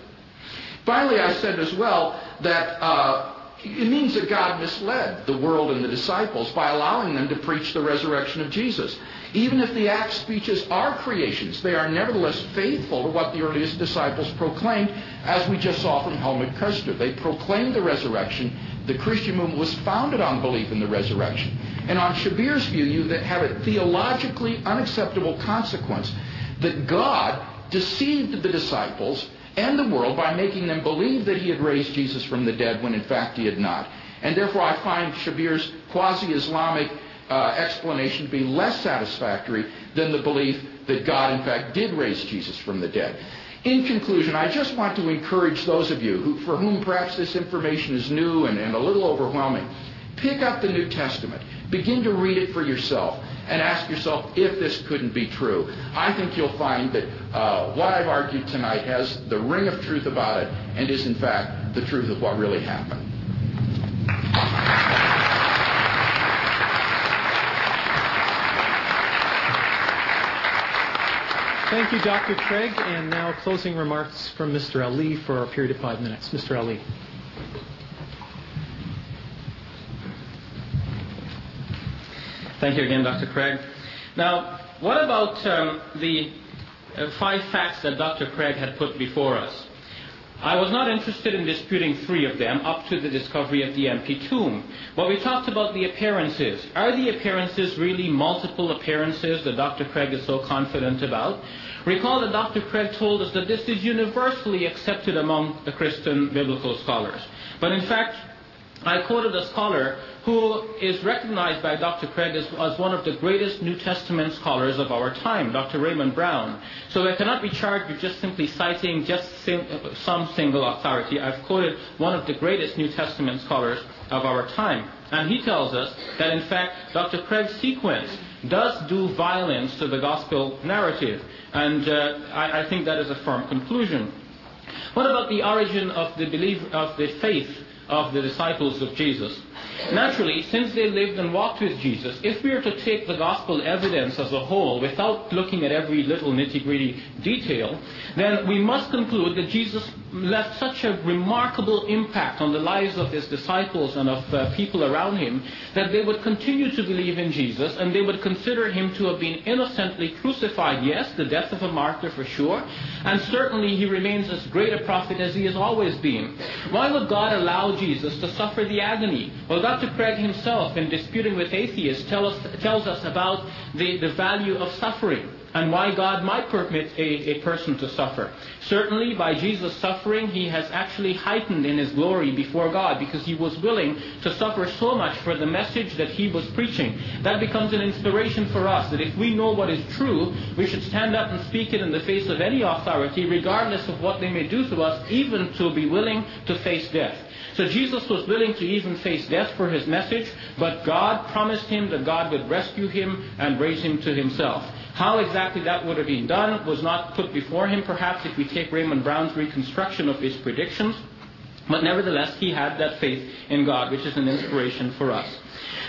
Finally, I said as well that uh, it means that God misled the world and the disciples by allowing them to preach the resurrection of Jesus. Even if the Acts speeches are creations, they are nevertheless faithful to what the earliest disciples proclaimed, as we just saw from Helmut Koester. They proclaimed the resurrection. The Christian movement was founded on belief in the resurrection. And on Shabir's view, you have a theologically unacceptable consequence that God deceived the disciples and the world by making them believe that he had raised Jesus from the dead when in fact he had not. And therefore, I find Shabir's quasi Islamic uh, explanation to be less satisfactory than the belief that God, in fact, did raise Jesus from the dead. In conclusion, I just want to encourage those of you who, for whom perhaps this information is new and, and a little overwhelming, pick up the New Testament. Begin to read it for yourself and ask yourself if this couldn't be true. I think you'll find that uh, what I've argued tonight has the ring of truth about it and is, in fact, the truth of what really happened. Thank you, Dr. Craig. And now closing remarks from Mr. Ally for a period of five minutes. Mr. Ally. Thank you again, Dr. Craig. Now, what about um, the uh, five facts that Dr. Craig had put before us? I was not interested in disputing three of them up to the discovery of the empty tomb. But we talked about the appearances. Are the appearances really multiple appearances that Dr. Craig is so confident about? Recall that Dr. Craig told us that this is universally accepted among the Christian biblical scholars. But in fact, I quoted a scholar who is recognized by Dr. Craig as, as, one of the greatest New Testament scholars of our time, Dr. Raymond Brown. So I cannot be charged with just simply citing just sim, some single authority. I've quoted one of the greatest New Testament scholars of our time. And he tells us that in fact Dr. Craig's sequence does do violence to the gospel narrative. And uh, I, I think that is a firm conclusion. What about the origin of the belief of the faith of the disciples of Jesus. Naturally, since they lived and walked with Jesus, if we are to take the gospel evidence as a whole without looking at every little nitty gritty detail, then we must conclude that Jesus left such a remarkable impact on the lives of his disciples and of uh, people around him that they would continue to believe in Jesus and they would consider him to have been innocently crucified. Yes, the death of a martyr for sure, and certainly he remains as great a prophet as he has always been. Why would God allow Jesus to suffer the agony? Well, Dr. Craig himself, in Disputing with Atheists, tell us, tells us about the, the value of suffering and why God might permit a, a person to suffer. Certainly, by Jesus' suffering, he has actually heightened in his glory before God because he was willing to suffer so much for the message that he was preaching. That becomes an inspiration for us that if we know what is true, we should stand up and speak it in the face of any authority, regardless of what they may do to us, even to be willing to face death. So Jesus was willing to even face death for his message, but God promised him that God would rescue him and raise him to himself. How exactly that would have been done was not put before him, perhaps, if we take Raymond Brown's reconstruction of his predictions. But nevertheless, he had that faith in God, which is an inspiration for us.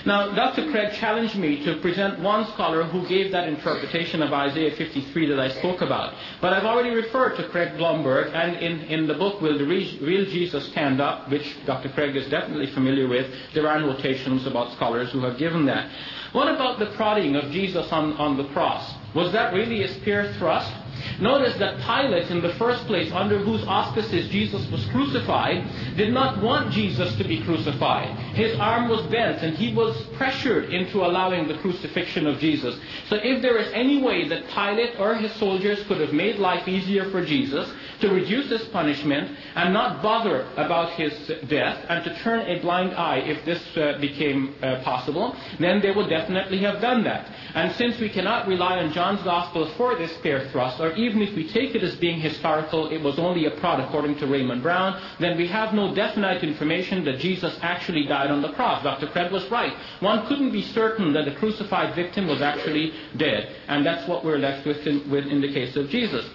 Now, Dr. Craig challenged me to present one scholar who gave that interpretation of Isaiah 53 that I spoke about. But I've already referred to Craig Blomberg, and in, in the book, Will the Real Jesus Stand Up, which Dr. Craig is definitely familiar with, there are notations about scholars who have given that. What about the prodding of Jesus on, on the cross? Was that really a spear thrust? Notice that Pilate, in the first place, under whose auspices Jesus was crucified, did not want Jesus to be crucified. His arm was bent and he was pressured into allowing the crucifixion of Jesus. So if there is any way that Pilate or his soldiers could have made life easier for Jesus, to reduce his punishment and not bother about his death and to turn a blind eye if this uh, became uh, possible, then they would definitely have done that. And since we cannot rely on John's Gospel for this spear thrust, or even if we take it as being historical, it was only a prod according to Raymond Brown, then we have no definite information that Jesus actually died on the cross. Dr. Craig was right. One couldn't be certain that the crucified victim was actually dead. And that's what we're left with in, with in the case of Jesus.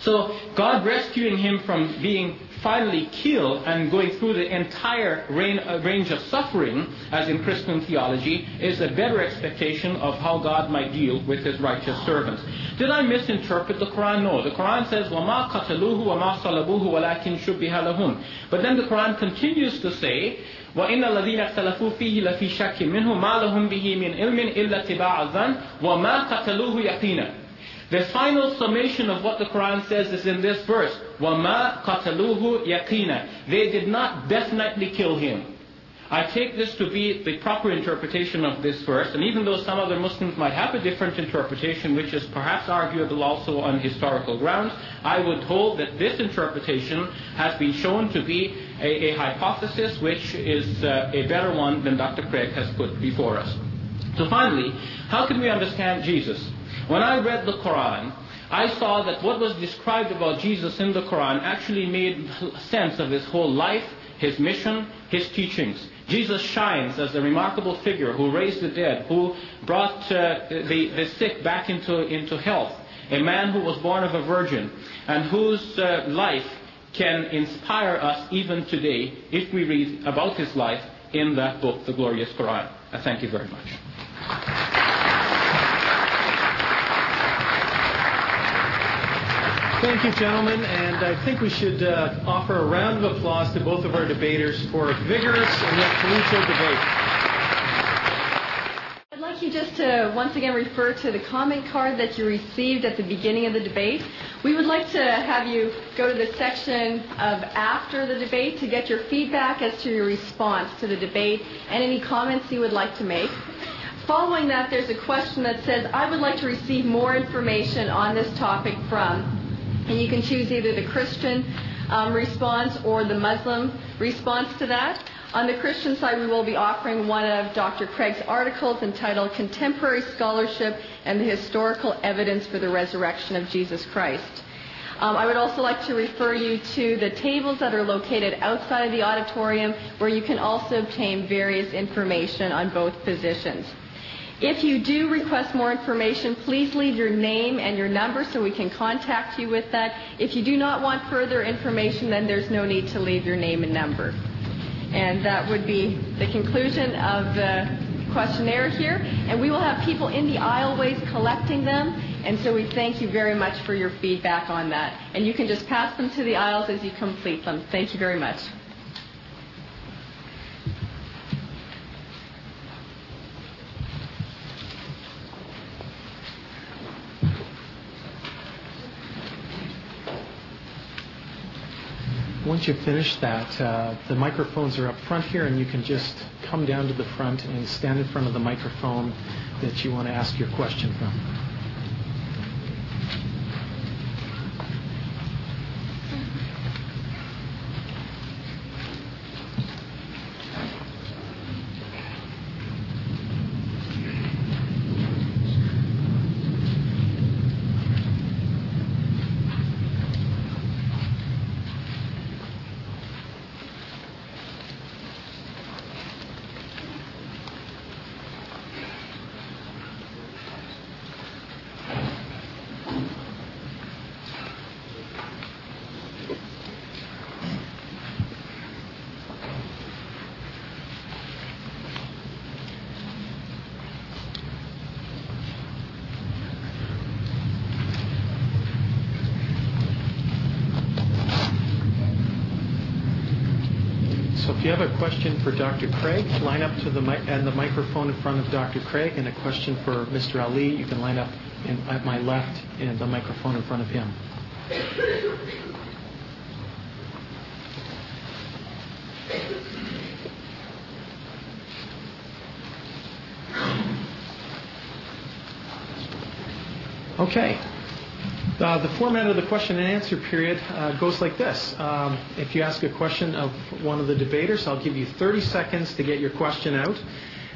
So God rescuing him from being finally killed and going through the entire uh, range of suffering, as in Christian theology, is a better expectation of how God might deal with his righteous servants. Did I misinterpret the Quran? No. The Quran says, وَمَا قَتَلُوهُ وَمَا صَلَبُوهُ وَلَكِنْ شُبِّهَ لَهُمْ But then the Quran continues to say, وإن الذين اختلفوا فيه لفي شك منه ما لهم به من علم إلا اتباع الظن وما قتلوه يقينا the final summation of what the Quran says is in this verse. وَمَا قَتَلُوهُ يَقِينًا They did not definitely kill him. I take this to be the proper interpretation of this verse, and even though some other Muslims might have a different interpretation, which is perhaps arguable also on historical grounds, I would hold that this interpretation has been shown to be a, a hypothesis which is uh, a better one than Dr. Craig has put before us. So finally, how can we understand Jesus? When I read the Quran, I saw that what was described about Jesus in the Quran actually made sense of his whole life, his mission, his teachings. Jesus shines as a remarkable figure who raised the dead, who brought uh, the, the sick back into, into health, a man who was born of a virgin, and whose uh, life can inspire us even today if we read about his life in that book, the glorious Quran. I thank you very much. Thank you, gentlemen, and I think we should uh, offer a round of applause to both of our debaters for a vigorous and yet collegial debate. I'd like you just to once again refer to the comment card that you received at the beginning of the debate. We would like to have you go to the section of after the debate to get your feedback as to your response to the debate and any comments you would like to make. Following that, there's a question that says, I would like to receive more information on this topic from and you can choose either the Christian um, response or the Muslim response to that. On the Christian side, we will be offering one of Dr. Craig's articles entitled Contemporary Scholarship and the Historical Evidence for the Resurrection of Jesus Christ. Um, I would also like to refer you to the tables that are located outside of the auditorium where you can also obtain various information on both positions. If you do request more information, please leave your name and your number so we can contact you with that. If you do not want further information, then there's no need to leave your name and number. And that would be the conclusion of the questionnaire here. And we will have people in the aisleways collecting them. And so we thank you very much for your feedback on that. And you can just pass them to the aisles as you complete them. Thank you very much. Once you've finished that, uh, the microphones are up front here, and you can just come down to the front and stand in front of the microphone that you want to ask your question from. Question for Dr. Craig, line up to the and the microphone in front of Dr. Craig, and a question for Mr. Ally, you can line up in, at my left and the microphone in front of him. Okay. Uh, the format of the question and answer period uh, goes like this. Um, if you ask a question of one of the debaters, I'll give you 30 seconds to get your question out.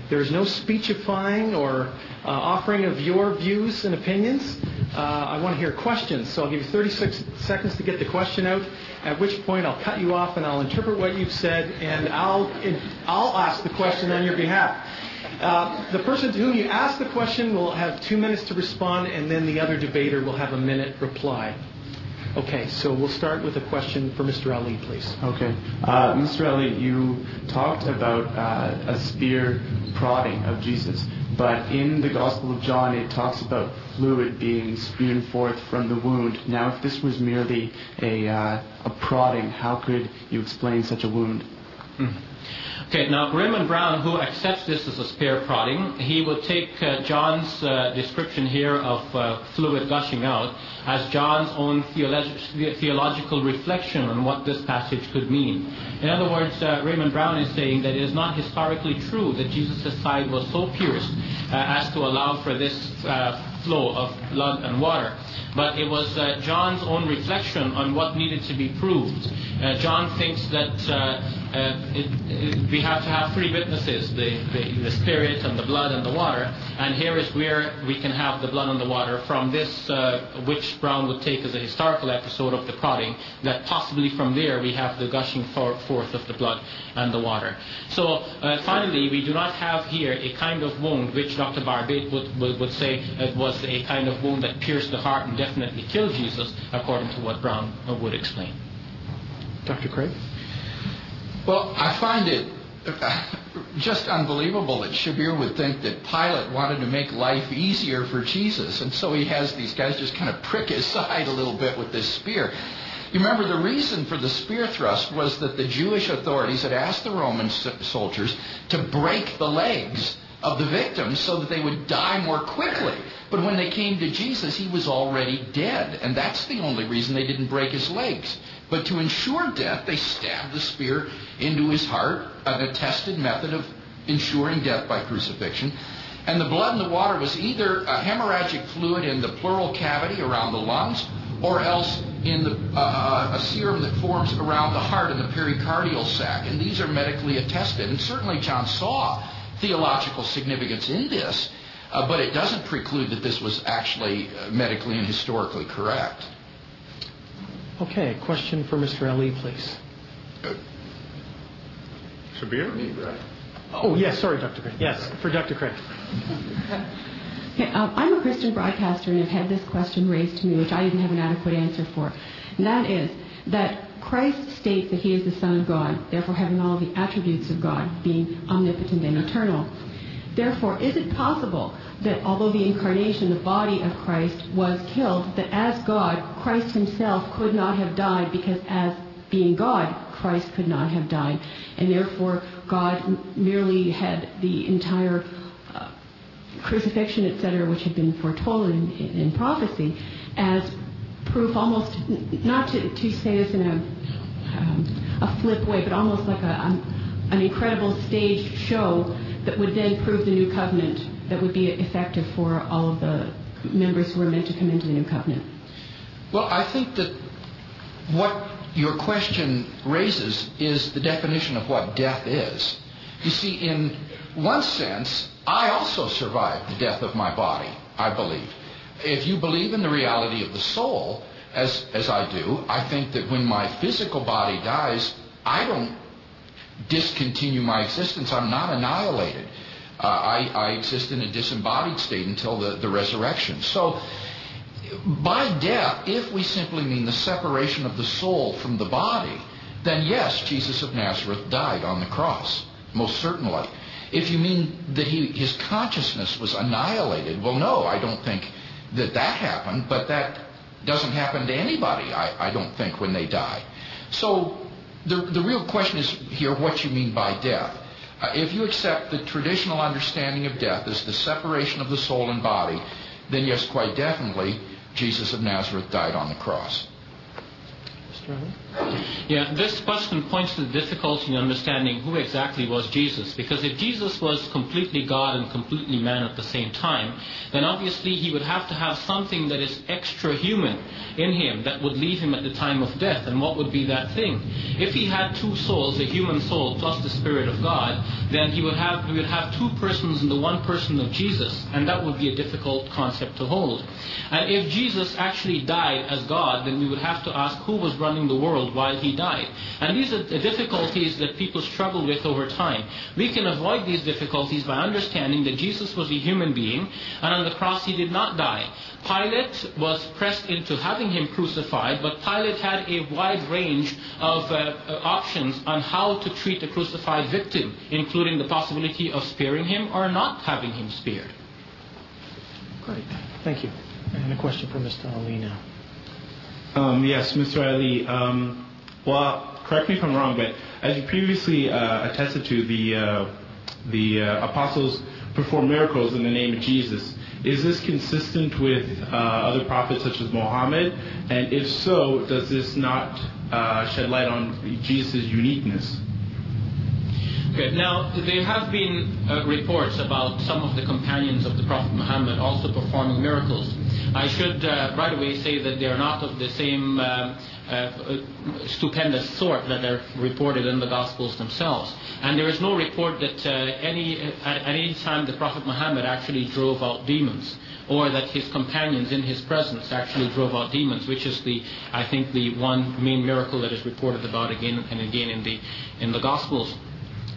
There's no speechifying or uh, offering of your views and opinions. Uh, I want to hear questions, so I'll give you 36 seconds to get the question out. At which point, I'll cut you off and I'll interpret what you've said, and I'll I'll ask the question on your behalf. Uh, the person to whom you ask the question will have two minutes to respond, and then the other debater will have a minute reply. Okay, so we'll start with a question for Mr. Ally, please. Okay. Uh, Mr. Ally, you talked about uh, a spear prodding of Jesus, but in the Gospel of John it talks about fluid being spewed forth from the wound. Now, if this was merely a, uh, a prodding, how could you explain such a wound? Okay, now Raymond Brown, who accepts this as a spear prodding, he would take uh, John's uh, description here of uh, fluid gushing out as John's own theolog- theological reflection on what this passage could mean. In other words, uh, Raymond Brown is saying that it is not historically true that Jesus' side was so pierced uh, as to allow for this uh, flow of blood and water. But it was uh, John's own reflection on what needed to be proved. Uh, John thinks that uh, uh, it, it, we have to have three witnesses the, the, the, spirit and the blood and the water. And here is where we can have the blood and the water from this, uh, which Brown would take as a historical episode of the prodding, that possibly from there we have the gushing for, forth of the blood and the water. So uh, finally, we do not have here a kind of wound which Dr. Barbet would, would, would say it was a kind of wound that pierced the heart and definitely killed Jesus, according to what Brown would explain. Dr. Craig? Well, I find it uh, just unbelievable that Shabir would think that Pilate wanted to make life easier for Jesus, and so he has these guys just kind of prick his (laughs) side a little bit with this spear. You remember the reason for the spear thrust was that the Jewish authorities had asked the Roman soldiers to break the legs of the victims so that they would die more quickly. But when they came to Jesus, he was already dead, and that's the only reason they didn't break his legs. But to ensure death, they stabbed the spear into his heart, an attested method of ensuring death by crucifixion. And the blood in the water was either a hemorrhagic fluid in the pleural cavity around the lungs, or else in the, uh, a serum that forms around the heart in the pericardial sac. And these are medically attested. And certainly John saw theological significance in this, uh, but it doesn't preclude that this was actually uh, medically and historically correct. Okay, question for Mr. Ally, please. Shabir? Me, right? Oh, yes, sorry, Dr. Craig. Yes, for Dr. Craig. (laughs) Okay, um, I'm a Christian broadcaster and have had this question raised to me, which I didn't have an adequate answer for. And that is that Christ states that he is the Son of God, therefore having all the attributes of God, being omnipotent and eternal. Therefore, is it possible that although the incarnation, the body of Christ, was killed, that as God, Christ himself could not have died because as being God, Christ could not have died. And therefore, God merely had the entire uh, crucifixion, etc., which had been foretold in, in, prophecy, as proof almost, not to, say this in a, um, a flip way, but almost like um, an incredible staged show that would then prove the new covenant that would be effective for all of the members who are meant to come into the new covenant. Well, I think that what your question raises is the definition of what death is. You see, in one sense, I also survived the death of my body, I believe. If you believe in the reality of the soul, as, as I do, I think that when my physical body dies, I don't discontinue my existence. I'm not annihilated. Uh, I, I exist in a disembodied state until the, the resurrection. So, by death, if we simply mean the separation of the soul from the body, then yes, Jesus of Nazareth died on the cross, most certainly. If you mean that he, his consciousness was annihilated, well, no, I don't think that that happened, but that doesn't happen to anybody, I, don't think, when they die. So the, the real question is here what you mean by death. Uh, if you accept the traditional understanding of death as the separation of the soul and body, then yes, quite definitely, Jesus of Nazareth died on the cross. Yeah, this question points to the difficulty in understanding who exactly was Jesus. Because if Jesus was completely God and completely man at the same time, then obviously he would have to have something that is extra human in him that would leave him at the time of death. And what would be that thing? If he had two souls, a human soul plus the Spirit of God, then he would have we would have two persons in the one person of Jesus, and that would be a difficult concept to hold. And if Jesus actually died as God, then we would have to ask who was running the world while he died. And these are the difficulties that people struggle with over time. We can avoid these difficulties by understanding that Jesus was a human being, and on the cross he did not die. Pilate was pressed into having him crucified, but Pilate had a wide range of uh, uh options on how to treat a crucified victim, including the possibility of sparing him or not having him spared. Great. Thank you. And a question for Mr. Ally now. Um, yes, Mr. Ally. Um, well, correct me if I'm wrong, but as you previously uh, attested to, the uh, uh, apostles performed miracles in the name of Jesus. Is this consistent with other prophets such as Muhammad? And if so, does this not shed light on Jesus' uniqueness? Okay, now there have been uh, reports about some of the companions of the Prophet Muhammad also performing miracles. I should uh, right away say that they are not of the same uh, uh, stupendous sort that are reported in the Gospels themselves. And there is no report that uh, any, at, at any time the Prophet Muhammad actually drove out demons or that his companions in his presence actually drove out demons, which is the, I think, the one main miracle that is reported about again and again in the, in the Gospels.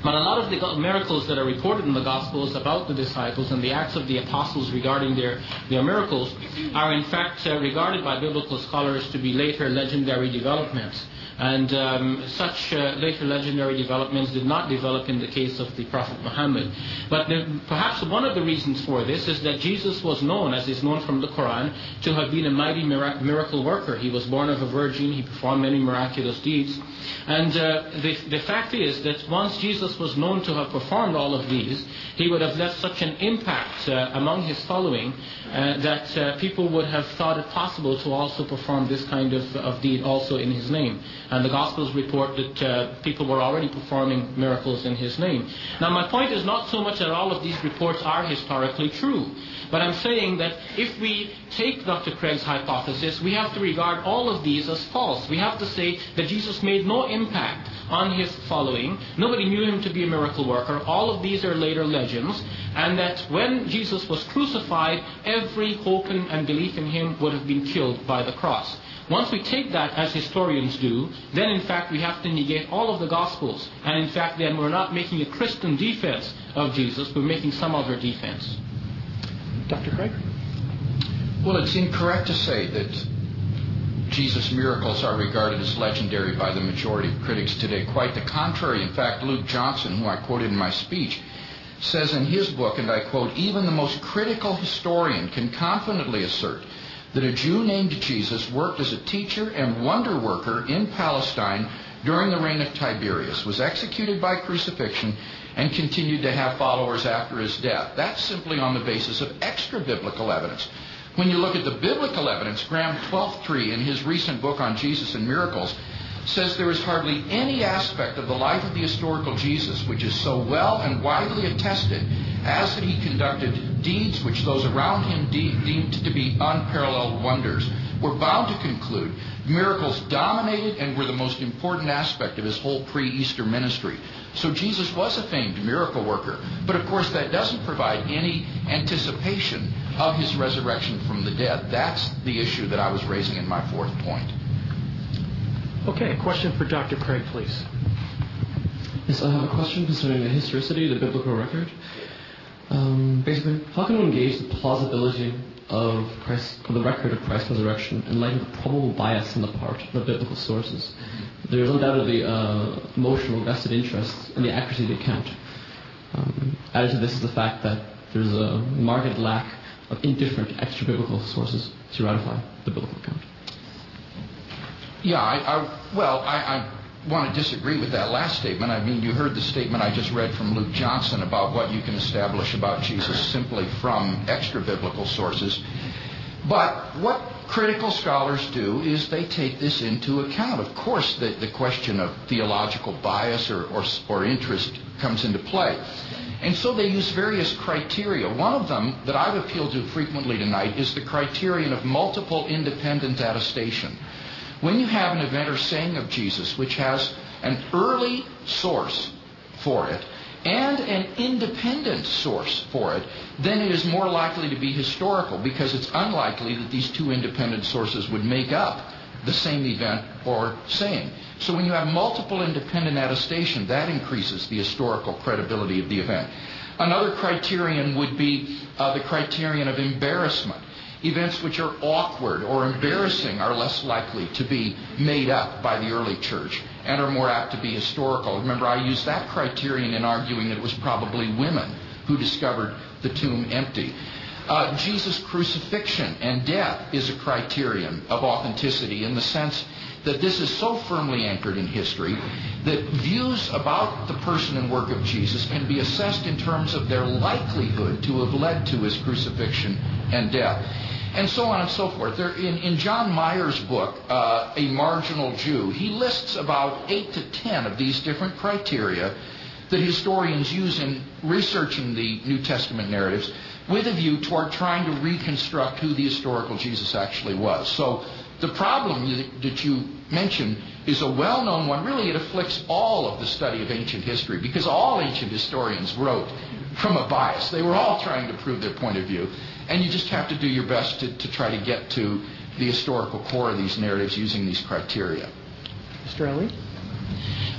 But a lot of the miracles that are reported in the Gospels about the disciples and the acts of the apostles regarding their, their miracles are in fact uh, regarded by biblical scholars to be later legendary developments. And um, such uh, later legendary developments did not develop in the case of the Prophet Muhammad. But the, perhaps one of the reasons for this is that Jesus was known, as is known from the Quran, to have been a mighty miracle worker. He was born of a virgin, he performed many miraculous deeds. And uh, the, the fact is that once Jesus was known to have performed all of these, he would have left such an impact uh, among his following uh, that uh, people would have thought it possible to also perform this kind of, of deed also in his name. And the Gospels report that uh, people were already performing miracles in his name. Now, my point is not so much that all of these reports are historically true, but I'm saying that if we take Dr. Craig's hypothesis, we have to regard all of these as false. We have to say that Jesus made no impact on his following. Nobody knew him to be a miracle worker. All of these are later legends. And that when Jesus was crucified, every hope and belief in him would have been killed by the cross. Once we take that as historians do, then in fact we have to negate all of the Gospels. And in fact then we're not making a Christian defense of Jesus, we're making some other defense. Dr. Craig? Well, it's incorrect to say that Jesus' miracles are regarded as legendary by the majority of critics today. Quite the contrary. In fact, Luke Johnson, who I quoted in my speech, says in his book, and I quote, even the most critical historian can confidently assert that a Jew named Jesus worked as a teacher and wonder worker in Palestine during the reign of Tiberius, was executed by crucifixion, and continued to have followers after his death. That's simply on the basis of extra biblical evidence. When you look at the biblical evidence, Graham Twelftree, in his recent book on Jesus and miracles, says there is hardly any aspect of the life of the historical Jesus which is so well and widely attested as that he conducted deeds which those around him de- deemed to be unparalleled wonders. We're bound to conclude miracles dominated and were the most important aspect of his whole pre Easter ministry. So Jesus was a famed miracle worker. But of course, that doesn't provide any anticipation of his resurrection from the dead. That's the issue that I was raising in my fourth point. Okay, a question for Dr. Craig, please. Yes, I have a question concerning the historicity of the biblical record. Um, basically, how can one gauge the plausibility of Christ, the record of Christ's resurrection in light of the probable bias on the part of the biblical sources? There is undoubtedly uh, emotional vested interest in the accuracy of the account. Um, added to this is the fact that there's a marked lack of indifferent extra biblical sources to ratify the biblical account. Yeah, well, I, want to disagree with that last statement. I mean, you heard the statement I just read from Luke Johnson about what you can establish about Jesus simply from extra biblical sources. But what critical scholars do is they take this into account. Of course, the, question of theological bias or interest comes into play. And so they use various criteria. One of them that I've appealed to frequently tonight is the criterion of multiple independent attestation. When you have an event or saying of Jesus which has an early source for it and an independent source for it, then it is more likely to be historical because it's unlikely that these two independent sources would make up the same event or saying. So when you have multiple independent attestation, that increases the historical credibility of the event. Another criterion would be uh, the criterion of embarrassment. Events which are awkward or embarrassing are less likely to be made up by the early church and are more apt to be historical. Remember, I used that criterion in arguing that it was probably women who discovered the tomb empty. Uh, Jesus' crucifixion and death is a criterion of authenticity in the sense that this is so firmly anchored in history that views about the person and work of Jesus can be assessed in terms of their likelihood to have led to his crucifixion and death and so on and so forth. There, in, in John Meier's book, uh, A Marginal Jew, he lists about eight to ten of these different criteria that historians use in researching the New Testament narratives with a view toward trying to reconstruct who the historical Jesus actually was. So the problem that you mentioned is a well known one. Really, it afflicts all of the study of ancient history because all ancient historians wrote from a bias. They were all trying to prove their point of view. And you just have to do your best to, to try to get to the historical core of these narratives using these criteria. Mr. Ally?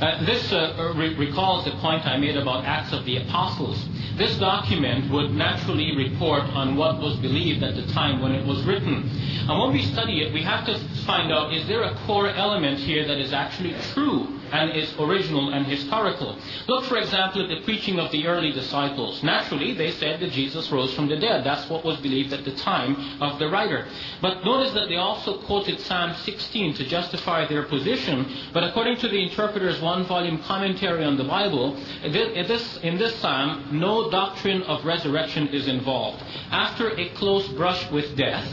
Uh, this uh, re- recalls the point I made about Acts of the Apostles. This document would naturally report on what was believed at the time when it was written. And when we study it, we have to find out is there a core element here that is actually true and is original and historical? Look, for example, at the preaching of the early disciples. Naturally, they said that Jesus rose from the dead. That's what was believed at the time of the writer. But notice that they also quoted Psalm 16 to justify their position. But according to the interpreter's one volume commentary on the Bible, in this, in this psalm, no doctrine of resurrection is involved. After a close brush with death,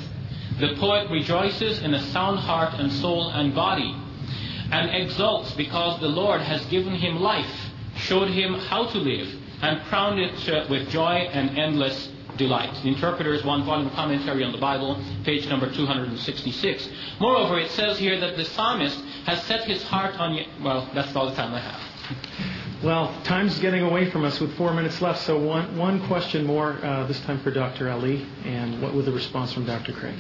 the poet rejoices in a sound heart and soul and body, and exults because the Lord has given him life, showed him how to live, and crowned it with joy and endless delight. The Interpreter's one volume commentary on the Bible, page number 266. Moreover, it says here that the psalmist has set his heart on. Well, that's all the time I have. (laughs) Well, time's getting away from us with four minutes left, so one, one question more, uh, this time for Dr. Ally, and what was the response from Dr. Craig?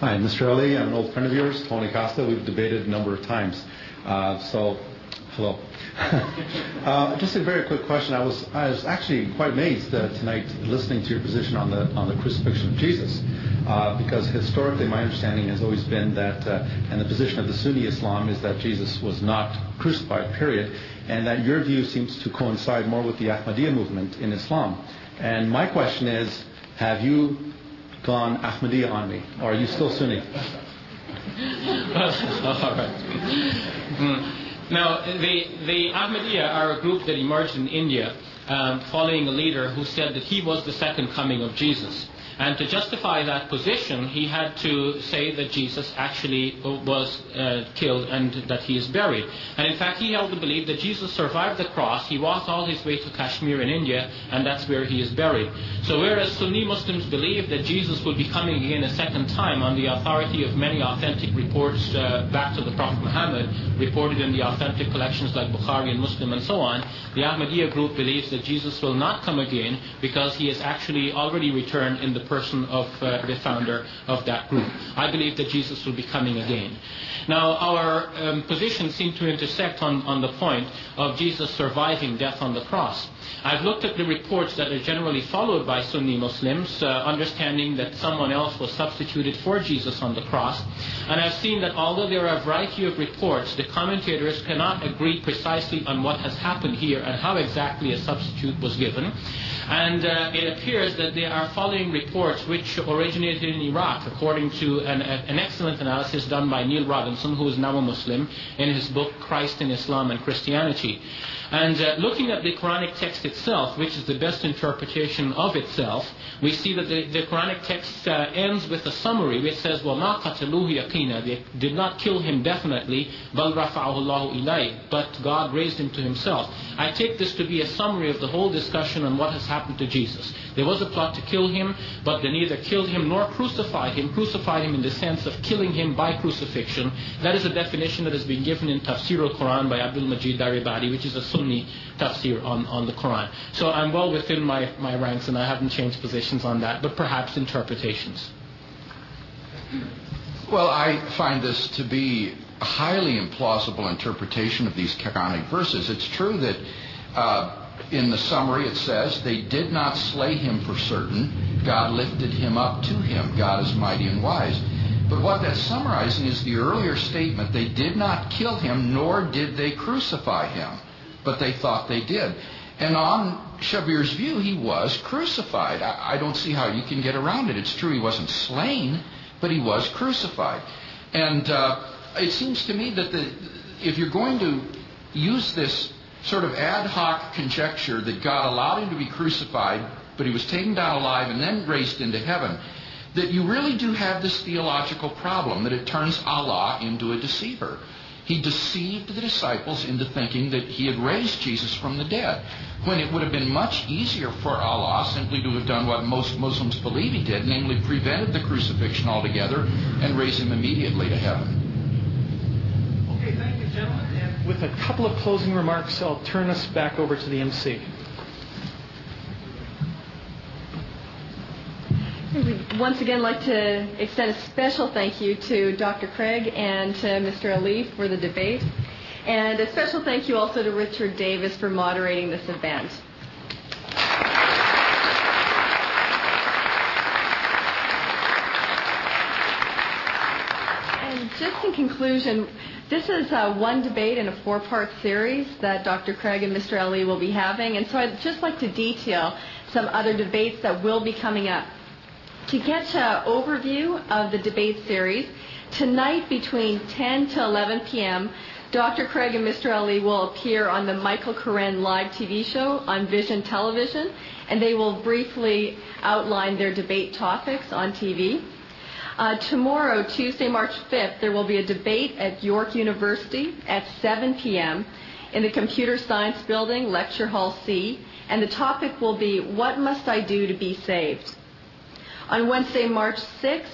Hi, Mr. Ally. I'm an old friend of yours, Tony Costa. We've debated a number of times. Uh, so, Hello. (laughs) uh, just a very quick question. I was I was actually quite amazed uh, tonight listening to your position on the on the crucifixion of Jesus, uh, because historically my understanding has always been that, uh, and the position of the Sunni Islam is that Jesus was not crucified. Period, and that your view seems to coincide more with the Ahmadiyya movement in Islam. And my question is, have you gone Ahmadiyya on me, or are you still Sunni? (laughs) All right. Mm. Now, the, the Ahmadiyya are a group that emerged in India um, following a leader who said that he was the second coming of Jesus. And to justify that position, he had to say that Jesus actually was uh, killed and that he is buried. And in fact, he held the belief that Jesus survived the cross, he walked all his way to Kashmir in India, and that's where he is buried. So whereas Sunni Muslims believe that Jesus will be coming again a second time on the authority of many authentic reports uh, back to the Prophet Muhammad, reported in the authentic collections like Bukhari and Muslim and so on, the Ahmadiyya group believes that Jesus will not come again because he has actually already returned in the person of uh, the founder of that group. I believe that Jesus will be coming again. Now, our um, positions seem to intersect on, on the point of Jesus surviving death on the cross. I've looked at the reports that are generally followed by Sunni Muslims, uh, understanding that someone else was substituted for Jesus on the cross. And I've seen that although there are a variety of reports, the commentators cannot agree precisely on what has happened here and how exactly a substitute was given. And uh, it appears that they are following reports which originated in Iraq, according to an, an, excellent analysis done by Neal Robinson, who is now a Muslim, in his book Christ in Islam and Christianity. And uh, looking at the Quranic text itself, which is the best interpretation of itself, we see that the, the Quranic text uh, ends with a summary which says, وَمَا قَتَلُوهُ يَقِينًا They did not kill him definitely, بَلْ رَفَعَهُ اللَّهُ إِلَيْهِ But God raised him to himself. I take this to be a summary of the whole discussion on what has happened to Jesus. There was a plot to kill him, but they neither killed him nor crucified him. Crucified him in the sense of killing him by crucifixion. That is a definition that has been given in Tafsir al-Quran by Abdul Majid Daryabadi, which is a Sunni tafsir on, on the Quran. So I'm well within my, my ranks and I haven't changed positions on that, but perhaps interpretations. Well, I find this to be a highly implausible interpretation of these Quranic verses. It's true that uh, in the summary it says, They did not slay him for certain. God lifted him up to him. God is mighty and wise. But what that's summarizing is the earlier statement they did not kill him, nor did they crucify him but they thought they did. And on Shabir's view, he was crucified. I, I, don't see how you can get around it. It's true he wasn't slain, but he was crucified. And uh, it seems to me that the, if you're going to use this sort of ad hoc conjecture that God allowed him to be crucified, but he was taken down alive and then raised into heaven, that you really do have this theological problem that it turns Allah into a deceiver. He deceived the disciples into thinking that he had raised Jesus from the dead, when it would have been much easier for Allah simply to have done what most Muslims believe he did, namely prevented the crucifixion altogether and raise him immediately to heaven. Okay, thank you, gentlemen. And with a couple of closing remarks, I'll turn us back over to the MC. We'd once again like to extend a special thank you to Dr. Craig and to Mr. Ally for the debate. And a special thank you also to Richard Davis for moderating this event. And just in conclusion, this is uh, one debate in a four part series that Dr. Craig and Mr. Ally will be having. And so I'd just like to detail some other debates that will be coming up. To get an overview of the debate series, tonight between 10 to 11 p.m., Dr. Craig and Mr. Ally will appear on the Michael Coren live TV show on Vision Television, and they will briefly outline their debate topics on TV. Uh, tomorrow, Tuesday, March 5th, there will be a debate at York University at 7 p.m. in the Computer Science Building, Lecture Hall C, and the topic will be What Must I Do to Be Saved? On Wednesday, March 6th,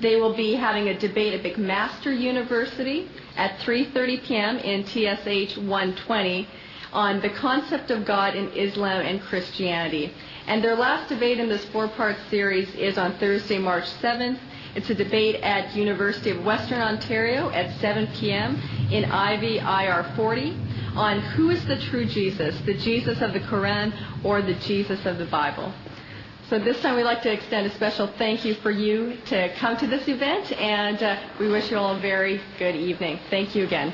they will be having a debate at McMaster University at 3:30 p.m. in TSH 120 on the concept of God in Islam and Christianity. And their last debate in this four-part series is on Thursday, March 7th It's a debate at University of Western Ontario at 7 p.m. in Ivy IR 40 on who is the true Jesus, the Jesus of the Quran or the Jesus of the Bible. So this time we'd like to extend a special thank you for you to come to this event, and uh, we wish you all a very good evening. Thank you again.